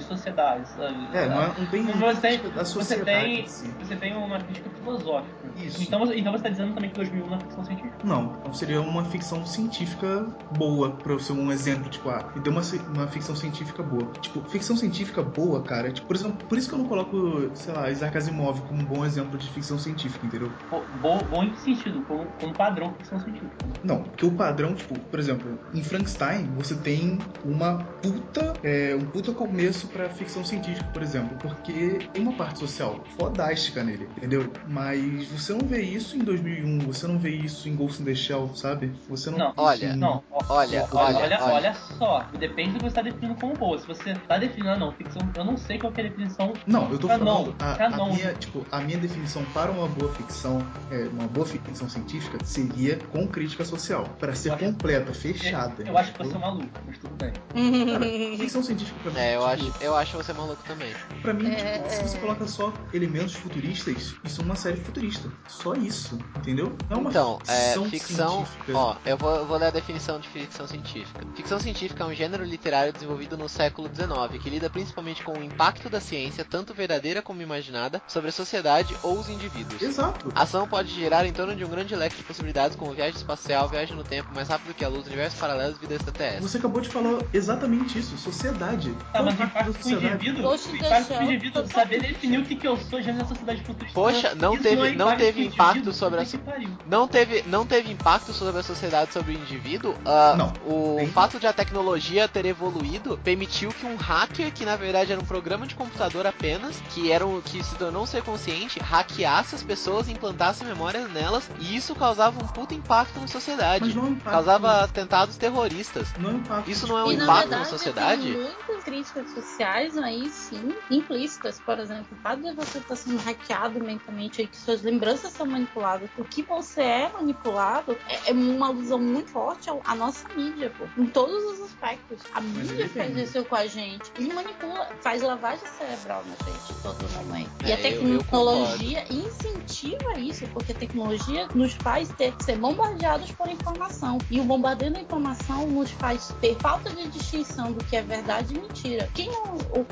de sociedade, sabe? É, não, é, não tem Você tem, da você sociedade tem, em si. você tem uma crítica filosófica. Isso. Então, você- então você tá dizendo também que 2001 não é ficção científica. Não, então seria uma ficção científica boa, pra eu ser um exemplo, tipo, ah, me deu uma, uma ficção científica boa. Tipo, ficção científica boa, cara, é, tipo, por exemplo, por isso que eu não coloco, sei lá, Isaac Asimov como um bom exemplo de ficção científica, entendeu? Bo- Bom, bom em que sentido? Como, como padrão de ficção científica. Não, porque o padrão, tipo, por exemplo, em Frankenstein você tem uma puta, é, um puta começo pra ficção científica, por exemplo, porque tem uma parte social fodástica nele, entendeu? Mas você não vê isso em 2001, você não vê isso em Ghost in the Shell, sabe? Você não, Não, vê isso olha, em- Não, Olha, olha, olha, olha. olha só. Depende do que você está definindo como boa. Se você está definindo, ah, não, ficção, eu não sei qual que é a definição. Não, eu tô Canon, falando a, a canon. minha, tipo, a minha definição para uma boa ficção, é, uma boa ficção científica seria com crítica social, para ser Eu acho- completa, fechada. Eu acho que você é maluco, mas tudo bem. Cara, ficção científica pra mim, É, eu tipo, acho, eu acho você maluco também. Pra mim, É, tipo, se você é. coloca só elementos futuristas, isso é uma série futurista. Só isso, entendeu? Não é uma Então, é, ficção ficção. científica. Ó, eu vou, eu vou ler a definição de ficção científica. Ficção científica é um gênero literário desenvolvido no século XIX que lida principalmente com o impacto da ciência, tanto verdadeira como imaginada, sobre a sociedade ou os indivíduos. Exato. A ação pode girar em torno de um grande leque de possibilidades, como viagem espacial, viagem no tempo, mais rápido que a luz, universos paralelos e vida extraterrestre. Você acabou de falar exatamente isso, sociedade. Tá, mas o o impacto impacto da pro sociedade? indivíduo, Ghost o in the impacto pro Shell, indivíduo, saber definir o que, que eu sou dentro da sociedade futurista. Poxa, não Isso teve- é não impacto teve impacto indivíduo, sobre a pariu. Não teve, não teve impacto sobre a sociedade, sobre o indivíduo. Ah, Não. O Tem. fato de a tecnologia ter evoluído permitiu que um hacker, que na verdade era um programa de computador apenas, que era um, que se tornou um ser consciente, hackeasse as pessoas, implantasse memórias nelas, e isso causava um puta impacto na sociedade. Mas não é um impacto. Causava atentados terroristas. Não é um impacto. Isso não é um E na impacto verdade, na sociedade? tem muitas críticas sociais aí, sim, implícitas. Por exemplo, o fato de você estar sendo hackeado mentalmente e que suas lembranças são manipuladas, o que você é manipulado é, é uma alusão muito forte à nossa mídia, pô, em todos os aspectos. A mídia faz isso com a gente e manipula, faz lavagem cerebral na gente todo momento. e É, a eu- eu tecnologia incentiva isso, porque a tecnologia nos faz ter, ser bombardeados por informação. E o bombardeio da informação nos faz ter falta de distinção do que é verdade e mentira. Quem,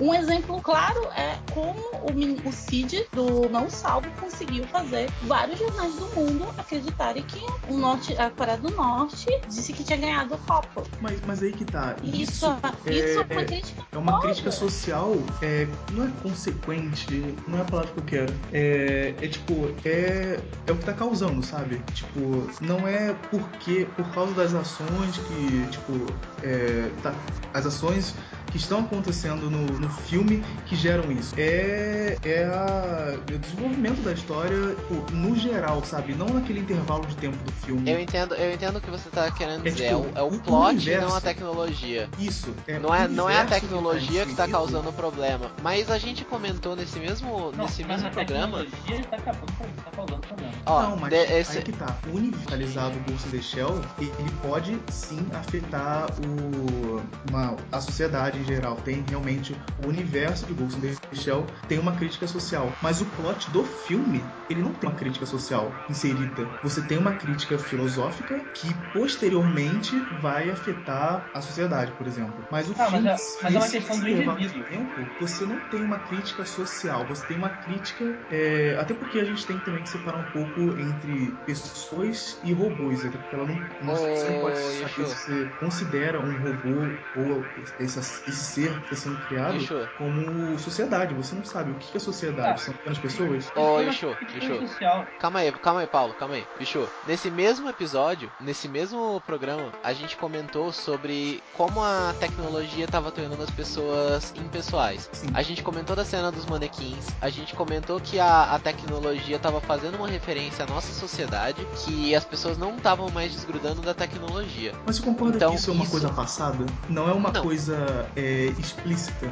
um exemplo claro é como o, o Cid do Não Salvo conseguiu fazer vários jornais do mundo acreditarem que o norte, a Coreia do Norte disse que tinha ganhado o Copa. Mas, mas aí que tá. Isso, Isso, isso é, é, uma crítica. é uma crítica social, é, não é consequente, não é a palavra que eu quero. É, é tipo, é, é o que tá causando, sabe? Tipo, não é porque, por causa das ações que, tipo, é, tá, as ações que estão acontecendo no, no filme que geram isso. É, é, a, é o desenvolvimento da história tipo, no geral, sabe? Não naquele intervalo de tempo do filme. Eu entendo, eu entendo o que você tá querendo É, dizer. tipo, é o, é o o plot, universo. não a tecnologia. Isso. É Não é, não é a tecnologia que tá inserido. causando o problema. Mas a gente comentou nesse mesmo, Não, nesse mas mesmo a programa. tecnologia tá acabando, tá causando problema. Ó, não, mas de- esse- aí que tá. O universalizado in the Shell, ele pode sim afetar o, uma, a sociedade em geral. Tem realmente o universo de Ghost in the Shell tem uma crítica social. Mas o plot do filme, ele não tem uma crítica social inserida. Você tem uma crítica filosófica que posteriormente vai afetar a sociedade, por exemplo. Mas o Ah, mas filme, é- mas é uma questão do indivíduo. tempo, você não tem uma crítica social, você tem uma crítica. é, até porque a gente tem também que separar um pouco entre pessoas e robôs, até porque ela não, não- você não pode saber se você considera um robô ou esse, esse ser que está sendo criado Yeshua. como sociedade. Você não sabe o que é sociedade, Ah. são apenas pessoas. Ô, Tem uma Yeshua, Yeshua. Calma aí, calma aí, Paulo, calma aí. Bicho, nesse mesmo episódio, nesse mesmo programa, a gente comentou sobre como a tecnologia estava tornando as pessoas impessoais. Sim. A gente comentou da cena dos manequins, a gente comentou que a, a tecnologia estava fazendo uma referência à nossa sociedade, que as pessoas não estavam mais desgrudando da tecnologia. Mas você concorda Então, que isso é uma isso- coisa passada? Não é uma Não. coisa é, explícita.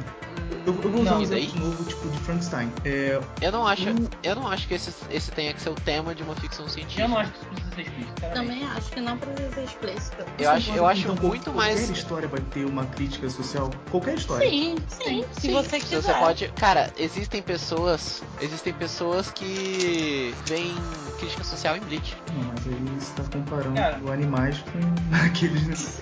Eu, eu vou usar Não, um daí? exemplo novo, tipo de Frankenstein. É, Eu não acho, Hum. eu não acho que esse, esse tenha que ser o tema de uma ficção científica. Eu não acho que isso precisa ser explícito. Também acho que não precisa ser explícito. Eu acho, eu acho que, então, muito qualquer mais. história vai ter uma crítica social. Qualquer história. Sim, sim, se Sim, você se quiser. você pode. Cara, existem pessoas. Existem pessoas que veem crítica social em Bleach. Não, mas aí você tá comparando Cara. animais com aqueles.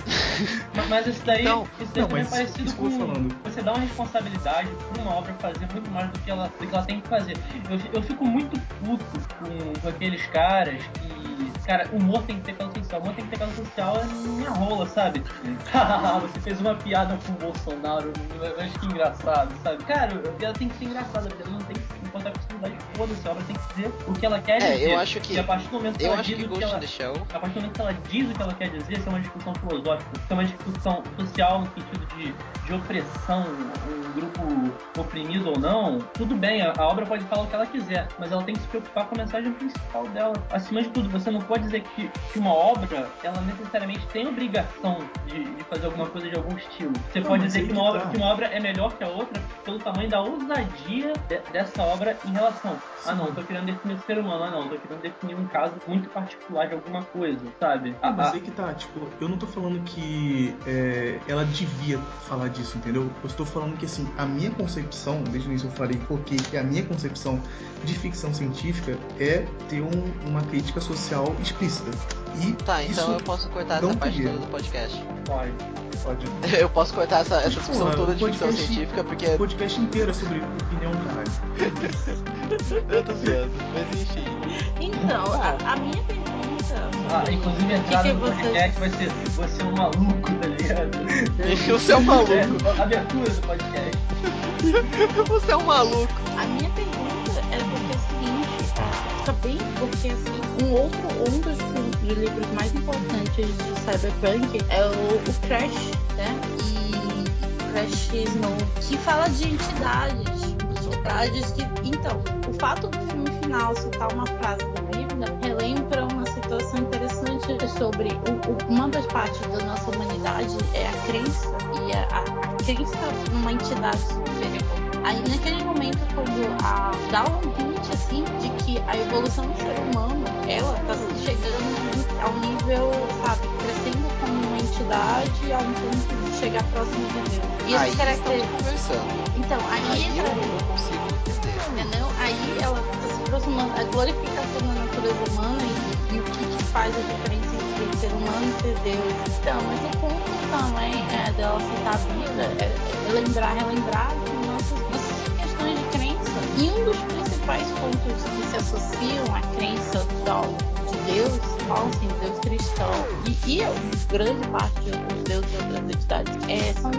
Mas, mas isso daí, Não, isso daí não, é mas parecido falando. você dá uma responsabilidade pra uma obra fazer muito mais do que ela, do que ela tem que fazer. Eu, eu fico muito puto com, com aqueles caras que. Cara, o humor tem que ter causa social. O humor tem que ter causa social é minha rola, sabe? Você fez uma piada com o Bolsonaro, mas que engraçado, sabe? Cara, a piada tem que ser engraçada, a piada não tem que se importar com a sociedade. Foda-se, a obra tem que dizer o que ela quer É, dizer. eu acho que- E a partir do momento que Eu ela acho diz que o que ela a partir do momento que ela diz o que ela quer dizer, isso é uma discussão filosófica, isso é uma discussão social no sentido de, de opressão, um grupo oprimido ou não, tudo bem, a, a obra pode falar o que ela quiser, mas ela tem que se preocupar com a mensagem principal dela. Acima de tudo, você não pode dizer que, que uma obra, ela necessariamente tem obrigação de, de fazer alguma coisa de algum estilo. Você Não, pode dizer que que uma, obra, tá. que uma obra é melhor que a outra pelo tamanho da ousadia de- dessa obra em relação. Ah Sim. não, tô querendo definir o ser humano, ah não, tô querendo definir um caso muito particular de alguma coisa, sabe? Ah, mas Ah, aí que tá, tipo, eu não tô falando que é, ela devia falar disso, entendeu? Eu estou falando que, assim, a minha concepção, desde o início eu falei, porque que a minha concepção de ficção científica é ter um- uma crítica social explícita. E Tá, então eu posso cortar essa parte toda do podcast. pode. pode... Eu posso cortar essa, essa discussão toda de ficção científica porque. O podcast inteiro é sobre opinião, caralho. Eu tô zoando, mas enfim. Então, a, a minha pergunta. Ah, inclusive a entrada que do podcast vai ser você é um maluco, tá ligado? Você é um maluco. É, a abertura do podcast. Você é um maluco. A minha pergunta é porque é o seguinte, é, fica bem porque assim, um outro, um dos, dos livros mais importantes de Cyberpunk é o, o Crash, né? E Crash Snow, que fala de entidades, entidades que. Então, fato do filme final citar uma frase da Bíblia relembra uma situação interessante sobre o- o- uma das partes da nossa humanidade é a crença e a, a, a crença numa entidade superior. Aí naquele momento quando a, dá um hint assim de que a evolução do ser humano ela tá chegando ao nível, sabe, crescendo como uma entidade a um ponto de chegar próximo de Deus. E Aí caracter... estamos conversando. Então, aí, entra não entendeu? Aí ela está se aproximando, a glorificação da natureza humana e, e o que, que faz a diferença entre ser humano e ser Deus. Então, mas o ponto também é dela citar a Bíblia é, é lembrar, relembrar das nossas, nossas questões de crença. E um dos principais pontos que se associam à crença da- de Deus, falam assim, Deus cristão, e, e grande parte de outros deuses e outras entidades, é, são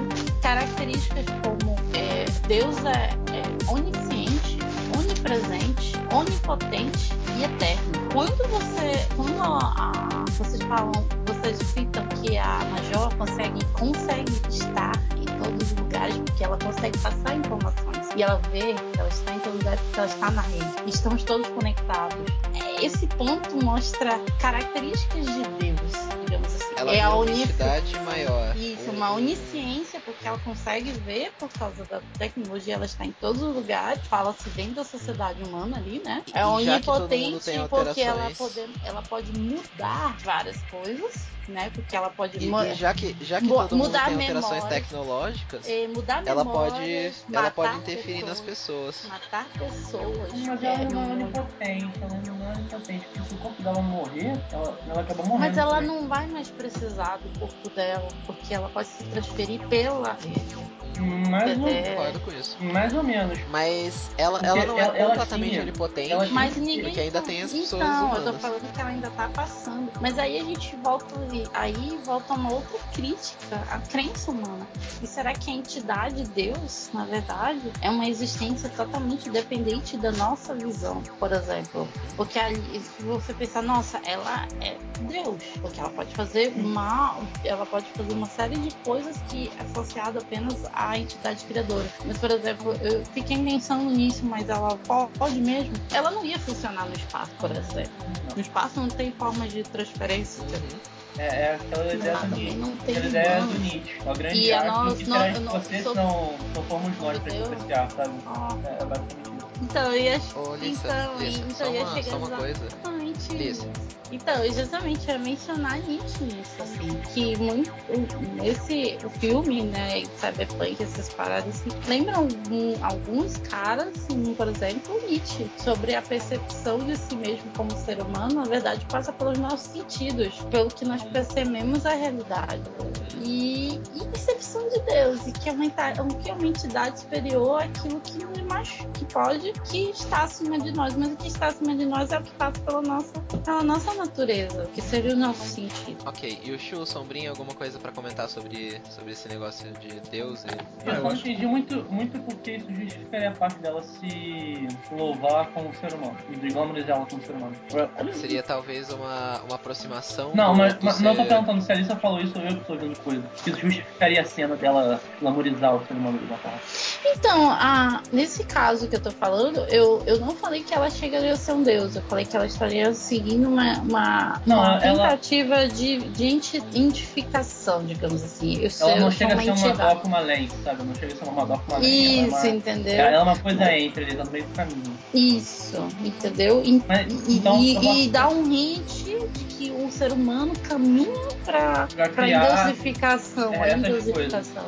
características como é, Deus é, é onisciente, onipresente, onipotente e eterno. Quando você, quando a, a- vocês falam, vocês citam que a Major consegue, consegue estar em todos os lugares, ela consegue passar informações. E ela vê que ela está em todo lugar porque ela está na rede. Estamos todos conectados. É, esse ponto mostra características de Deus, digamos assim. Ela é a entidade maior. Um- uma onisciência, porque ela consegue ver por causa da tecnologia, ela está em todos os lugares, fala-se dentro da sociedade humana ali, né? É onipotente porque ela, pode, ela pode mudar várias coisas, né? Porque ela pode E, e já que, já que todo mundo mudar tem alterações memória. tecnológicas, eh, mudar ela memórias, pode, ela pode interferir nas pessoas, pessoas. Matar pessoas. Mas ela é não é onipotente, ela não é onipotente. Porque se o corpo dela morrer, ela, ela acaba morrendo. Mas ela também. não vai mais precisar do corpo dela, porque ela pode se transferir pela rede. Mais, ou, É. Concordo com isso. mais ou menos. Mas ela, Porque ela não é ela- ela completamente onipotente. ela Mas ninguém. Porque ainda tem as pessoas então, eu tô falando que ela ainda tá passando. Mas aí a gente volta ali- aí volta uma outra crítica à crença humana. E será que a entidade Deus, na verdade, é uma existência totalmente dependente da nossa visão, por exemplo? Porque ali, se você pensar, nossa, ela é Deus, porque ela pode fazer uma, ela pode fazer uma série de coisas que é associada apenas à entidade criadora. Mas, por exemplo, eu fiquei pensando nisso, mas ela po- pode mesmo? Ela não ia funcionar no espaço, por exemplo. No espaço não tem forma de transferência. É, é aquela ideia Lá do também Nietzsche. não tem Aquela ideia do. Nietzsche. O grande E arte nós- do que nós- nós- você sou- não, não formos nós pra influenciar, sabe? Ó, É, é basicamente isso. Então, eu ia, Ô, Lissa, então, Lissa, então só eu ia uma, chegar só uma coisa. exatamente Lissa. Então, eu justamente ia mencionar Nietzsche nisso, assim, que muito, nesse filme, né, Cyberpunk, essas paradas, assim, lembram algum- alguns caras, assim, por exemplo, Nietzsche, sobre a percepção de si mesmo como ser humano, na verdade, passa pelos nossos sentidos, pelo que nós percebemos a realidade. E, e percepção de Deus, e que é uma, que é uma entidade superior àquilo que nos machu- que pode, que está acima de nós, mas o que está acima de nós é o que passa pela nossa, pela nossa natureza, que seria o nosso sentido. Ok, e o Shu, Sombrinha, alguma coisa pra comentar sobre, sobre esse negócio de Deus e... Eu só não entendi muito, muito porque isso justificaria a parte dela se louvar como ser humano. E de glamorizar ela como ser humano. Seria talvez uma, uma aproximação Não, mas, não tô ser- perguntando se a Alissa falou isso ou eu que tô vendo coisa. Isso justificaria a cena dela glamorizar o ser humano de uma forma. Então, a, nesse caso que eu tô falando, eu, eu não falei que ela chegaria a ser um deus, eu falei que ela estaria seguindo uma, uma, Não, uma ela- tentativa de, de enti- identificação, digamos assim. Eu Ela não eu sou chega a ser uma. Doc, uma Lens, sabe? Não chega a ser uma Doc, uma Lens. Isso, ela é uma, entendeu? ela é uma coisa entre, eles no meio do caminho. Isso, entendeu? E, Mas, e, então, e- posso- e dá um hint de que o ser humano caminha para Pra para criar indosificação, é, a essas indosificação.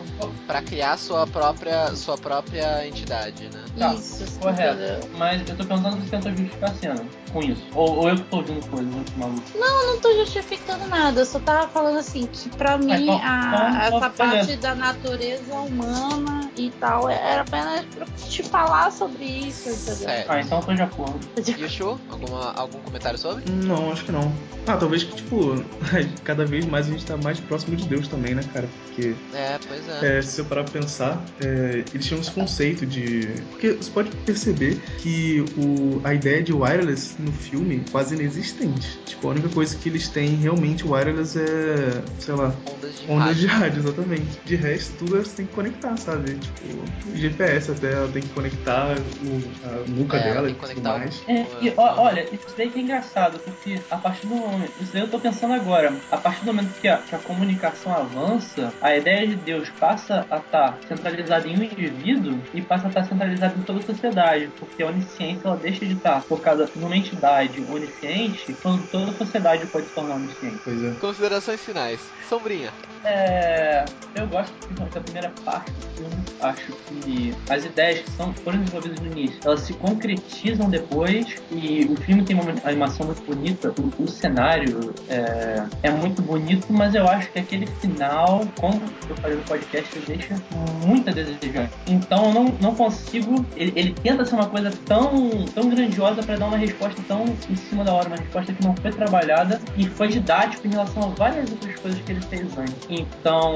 Pra criar sua própria, sua própria entidade, né? Tá, Isso, correto. entendeu? Mas eu tô perguntando se tenta justificar a cena com isso. Ou, ou eu que tô ouvindo coisas, que maluco. Eu não tô justificando nada, eu só tava falando assim que pra mim então- a- então, essa beleza. parte da natureza humana e tal era apenas pra te falar sobre isso, entendeu? Certo. Ah, então eu tô de acordo. E o Shu, alguma, algum comentário sobre? Não, acho que não. Ah, talvez que, tipo, cada vez mais a gente tá mais próximo de Deus também, né, cara? Porque, É, pois é. é, se você parar pra pensar, é, eles tinham esse conceito de. Porque você pode perceber que o, a ideia de wireless no filme é quase inexistente. Tipo, a única coisa que eles têm realmente wireless é, sei lá, Ondas de Ondas rádio. de rádio, exatamente. De resto, tudo você tem que conectar, sabe? Tipo, GPS até, ela tem que conectar o, a nuca É, ela dela tem e que tudo o- mais. É, e, ó, olha, isso daí que é engraçado, porque a partir do momento. Isso daí eu tô pensando agora. A partir do momento que a, que a comunicação avança, a ideia de Deus passa a estar centralizada em um indivíduo e passa a estar centralizada em toda a sociedade. Porque a onisciência ela deixa de estar focada numa entidade onisciente quando toda a sociedade pode se tornar onisciente. Pois é. Considerações finais. Sombrinha. É, eu gosto principalmente da primeira parte do filme. Acho que as ideias que são, foram desenvolvidas no início, elas se concretizam depois. E o filme tem uma animação muito bonita. O, o cenário é, é muito bonito, mas eu acho que aquele final, como eu falei no podcast, ele deixa muito a desejar. Então eu não, não consigo. Ele, ele tenta ser uma coisa tão, tão grandiosa para dar uma resposta tão em cima da hora, uma resposta que não foi trabalhada e foi didático em relação a várias outras coisas que ele fez antes. Então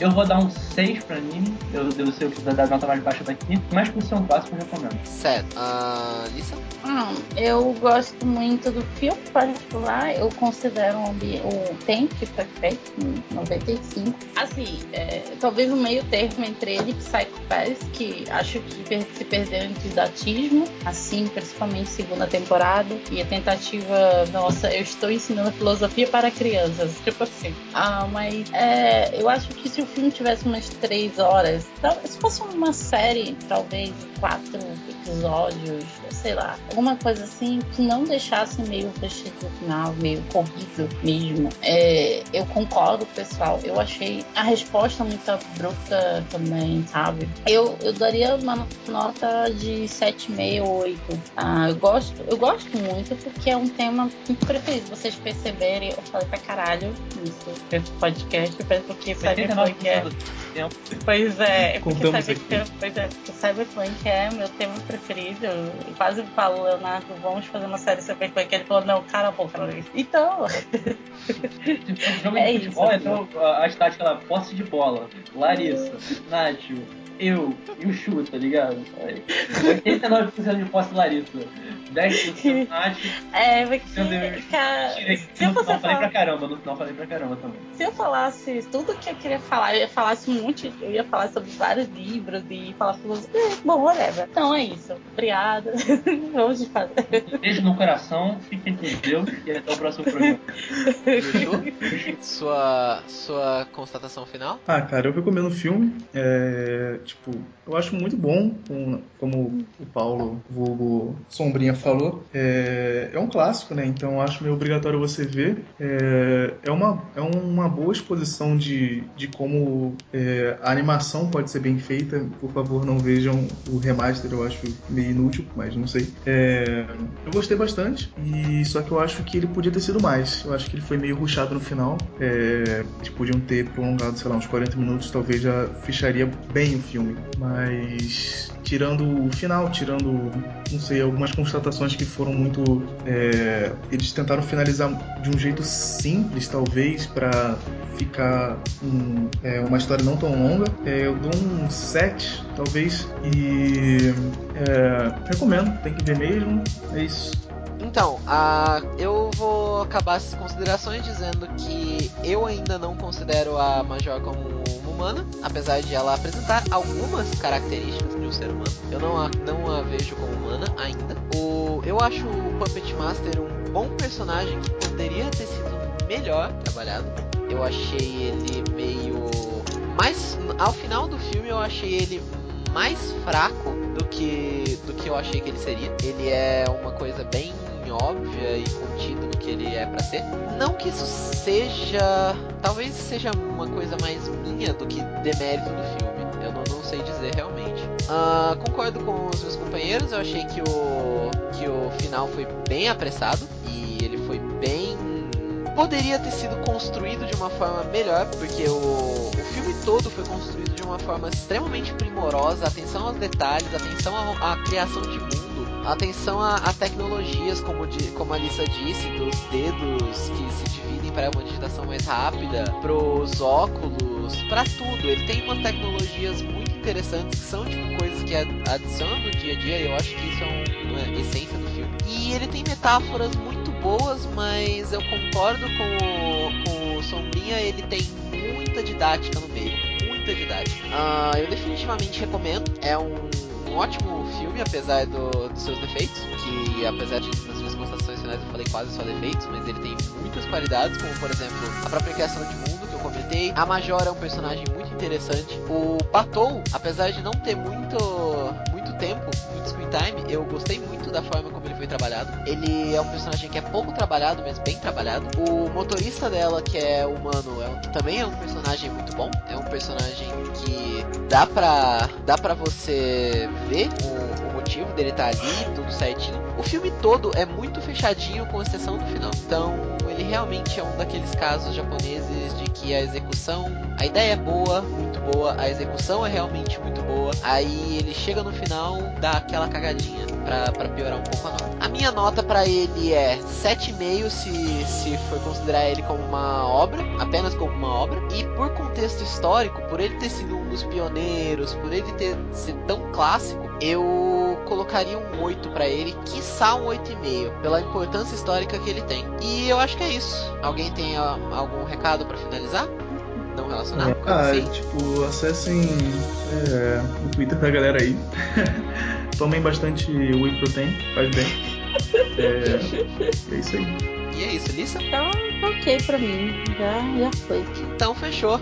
eu vou dar um 6 pra anime. Eu ser o que dar nota mais baixa daqui, mas por ser um clássico eu recomendo. Certo. Uh, Lisa? Hum, eu gosto muito do filme particular. Eu considero o, o que foi feito em 95. Assim, é, talvez o meio termo entre ele e Psycho Pass, que acho que se perdeu em didatismo, assim, principalmente segunda temporada. E a tentativa, nossa, eu estou ensinando filosofia para crianças, tipo assim. Ah, mas é, eu acho que se o filme tivesse umas três horas, se fosse uma série, talvez quatro episódios, sei lá, alguma coisa assim que não deixasse meio vestido final, meio corrido mesmo. É, eu concordo, pessoal. Eu achei a resposta muito abrupta também, sabe? Eu, eu daria uma nota de 7,5 ou 8. Ah, eu gosto, eu gosto muito porque é um tema muito preferido. Vocês perceberem, eu falei pra caralho isso podcast, porque Cyberpunk é. Pois é, porque Cyberpunk, pois é, Cyberpunk é meu tema preferido. Eu quase falo, Leonardo, vamos fazer uma série Cyberpunk. Ele falou, não, cara a boca, Então. jogo é de futebol, isso, então a estática lá, posse de bola. Larissa, Nádio, eu e o Chu, tá ligado? 89% de posse Larissa. 10% Nath. É, porque. Cara, se eu fosse falei pra caramba, no final falei pra caramba também. Se eu falasse tudo que eu queria falar, eu ia falar um monte, eu ia falar sobre vários livros e falar sobre. Bom, whatever. Então é isso. Obrigada. Vamos fazer. Beijo no coração, fiquem com Deus e até o próximo programa. sua, sua constatação final? Ah, cara, eu recomendo o filme. É, tipo, eu acho muito bom, como o Paulo Vulgo Sombrinha falou. É, é um clássico, né? Então acho meio obrigatório você ver. É, é, uma, é uma boa exposição de, de como é, a animação pode ser bem feita. Por favor, não vejam o remaster, eu acho meio inútil, mas não sei. É, eu gostei bastante, e só que eu acho que ele podia ter sido mais. Eu acho que ele foi meio ruchado no final. É, eles podiam ter prolongado, sei lá, uns 40 minutos, talvez já fecharia bem o filme. Mas tirando o final, tirando, não sei, algumas constatações que foram muito. É, eles tentaram finalizar de um jeito simples, talvez, para ficar um, é, uma história não tão longa. É, eu dou um 7, talvez, e é, recomendo, tem que ver mesmo. É isso. Então, a, eu vou acabar essas considerações dizendo que eu ainda não considero a Major como humana, apesar de ela apresentar algumas características de um ser humano. Eu não a, não a vejo como humana ainda. O, eu acho o Puppet Master um bom personagem que poderia ter sido melhor trabalhado. Eu achei ele meio. Mais. Ao final do filme eu achei ele mais fraco do que do que eu achei que ele seria. Ele é uma coisa bem óbvia e contida do que ele é para ser. Não que isso seja, talvez seja uma coisa mais do que demérito do filme. Eu não, não sei dizer realmente. Uh, concordo com os meus companheiros. Eu achei que o que o final foi bem apressado e ele foi bem poderia ter sido construído de uma forma melhor, porque o, o filme todo foi construído de uma forma extremamente primorosa, atenção aos detalhes, atenção à, à criação de mundo atenção a, a tecnologias, como, de, como a Alissa disse, dos dedos que se dividem para uma digitação mais rápida, pros óculos, para tudo. Ele tem umas tecnologias muito interessantes que são tipo coisas que adicionam no dia a dia. Eu acho que isso é uma essência do filme. E ele tem metáforas muito boas, mas eu concordo com o, com o Sombrinha. Ele tem muita didática no meio, muita didática. Uh, eu definitivamente recomendo. É um um ótimo filme, apesar do, dos seus defeitos, que apesar de nas minhas constatações finais eu falei quase só defeitos, mas ele tem muitas qualidades, como por exemplo a própria criação de mundo que eu comentei. A Major é um personagem muito interessante. O Batou, apesar de não ter muito muito tempo, muito screen time, eu gostei muito da forma como ele foi trabalhado. Ele é um personagem que é pouco trabalhado, mas bem trabalhado. O motorista dela, que é humano, é também é um personagem muito bom. É um personagem que dá pra, dá pra você ver o, o motivo dele estar tá ali, tudo certinho. O filme todo é muito fechadinho, com exceção do final. Então, realmente é um daqueles casos japoneses de que a execução, a ideia é boa, muito boa, a execução é realmente muito boa, aí ele chega no final, dá aquela cagadinha pra, pra piorar um pouco a nota. A minha nota para ele é 7,5 se, se for considerar ele como uma obra, apenas como uma obra, e por contexto histórico, por ele ter sido dos pioneiros, por ele ter sido tão clássico, eu colocaria um 8 para ele, quiçá um 8,5, pela importância histórica que ele tem. E eu acho que é isso. Alguém tem a, algum recado para finalizar? Não relacionado? É, ah, tipo, acessem é, o Twitter da galera aí. Tomem bastante Whey Protein, faz bem. É, é isso aí. E é isso, Lisa? Tá ok pra mim. Já, já foi. Então fechou.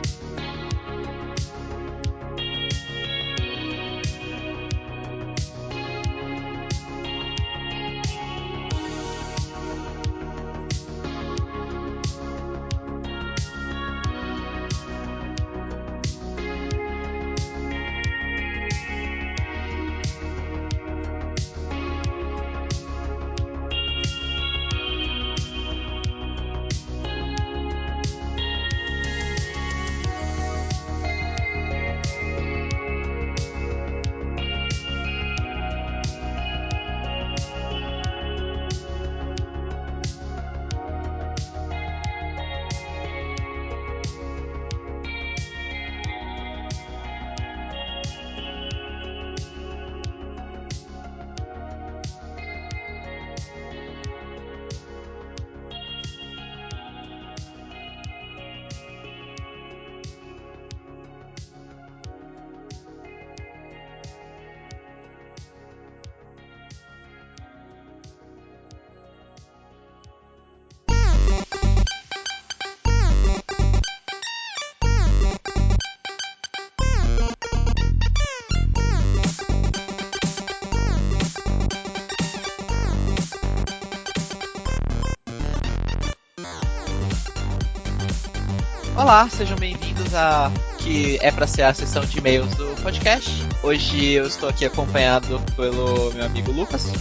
Olá, sejam bem-vindos a que é para ser a sessão de e-mails do podcast. Hoje eu estou aqui acompanhado pelo meu amigo Lucas.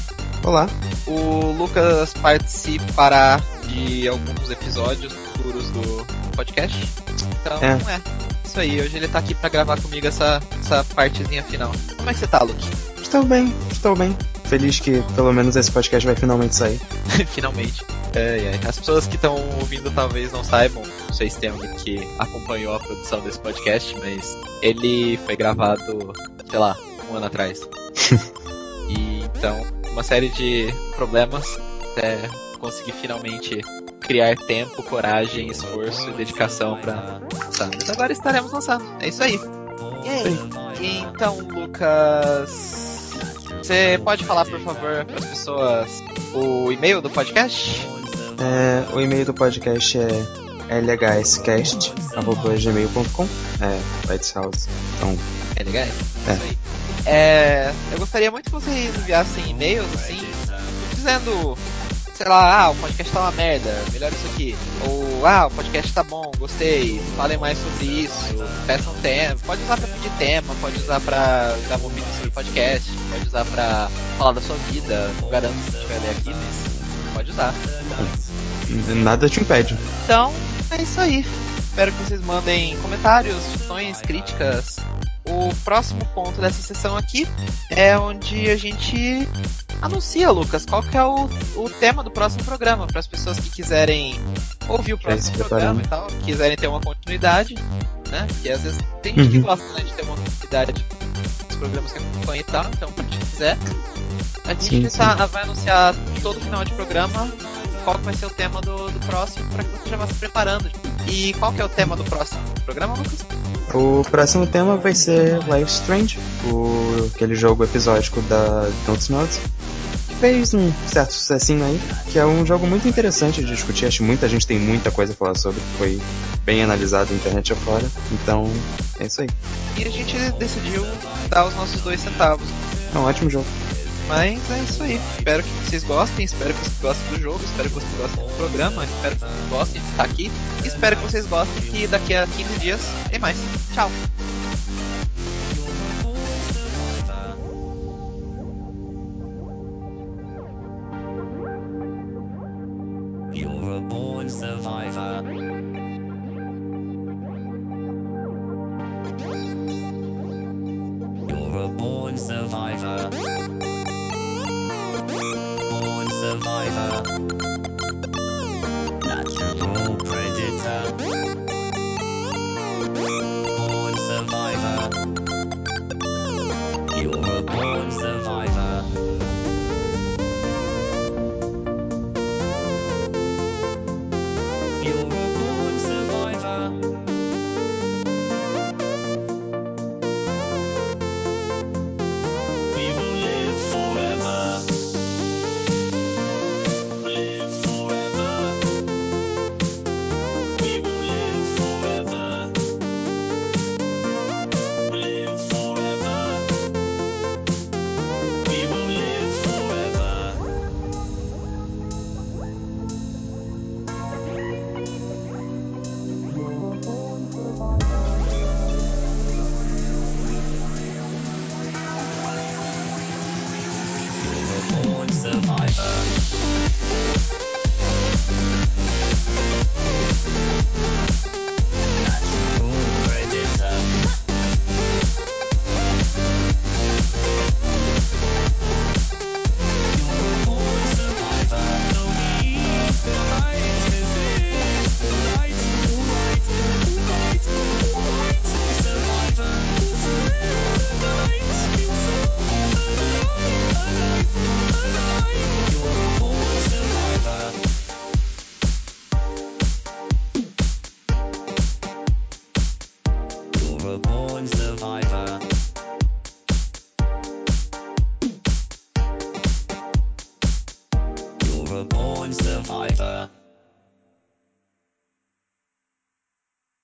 Olá. O Lucas participará de alguns episódios futuros do podcast. Então, é. é. Isso aí, hoje ele está aqui para gravar comigo essa, essa partezinha final. Como é que você tá, Luke? Estou bem, estou bem. Feliz que pelo menos esse podcast vai finalmente sair. finalmente. É, é. As pessoas que estão ouvindo talvez não saibam, sei se tem alguém que acompanhou a produção desse podcast, mas ele foi gravado, sei lá, um ano atrás. e então, uma série de problemas até conseguir finalmente criar tempo, coragem, esforço e dedicação para lançar. Mas agora estaremos lançando. É isso aí. E aí? Então, Lucas. Você pode falar, por favor, para as pessoas o e-mail do podcast? É, o e-mail do podcast é lhscast.gmail.com É, White House. Então. LHS? É. é. Eu gostaria muito que vocês enviassem e-mails assim, dizendo sei lá, ah, o podcast tá uma merda, melhor isso aqui. Ou, ah, o podcast tá bom, gostei, falem mais sobre isso, peçam tema. Pode usar pra pedir tema, pode usar pra dar uma opinião sobre podcast, pode usar pra falar da sua vida. Não garanto que você vai ler aqui, mas pode usar. Nada te impede. Então, é isso aí. Espero que vocês mandem comentários, sugestões, críticas. O próximo ponto dessa sessão aqui é onde a gente anuncia, Lucas, qual que é o, o tema do próximo programa, para as pessoas que quiserem ouvir o próximo programa e tal, quiserem ter uma continuidade, né? Porque às vezes tem gente uhum. que gosta né, de ter uma continuidade programas que acompanham e tal, então quem quiser, a gente sim, sim. vai anunciar todo final de programa qual vai ser o tema do, do próximo para que você já vá se preparando. E qual que é o tema do próximo programa, Lucas? O próximo tema vai ser Life Strange, o, aquele jogo episódico da Don't Notes. Fez um certo sucessinho aí, que é um jogo muito interessante de discutir. Acho que muita gente tem muita coisa a falar sobre, foi bem analisado na internet afora. Então, é isso aí. E a gente decidiu dar os nossos dois centavos. É um ótimo jogo. Mas é isso aí. Espero que vocês gostem, espero que vocês gostem do jogo, espero que vocês gostem do programa, espero que vocês gostem de estar aqui. Espero que vocês gostem que daqui a 15 dias tem mais. Tchau! survivor. You're a born survivor. Born survivor. Natural predator. Born survivor. You're a born survivor.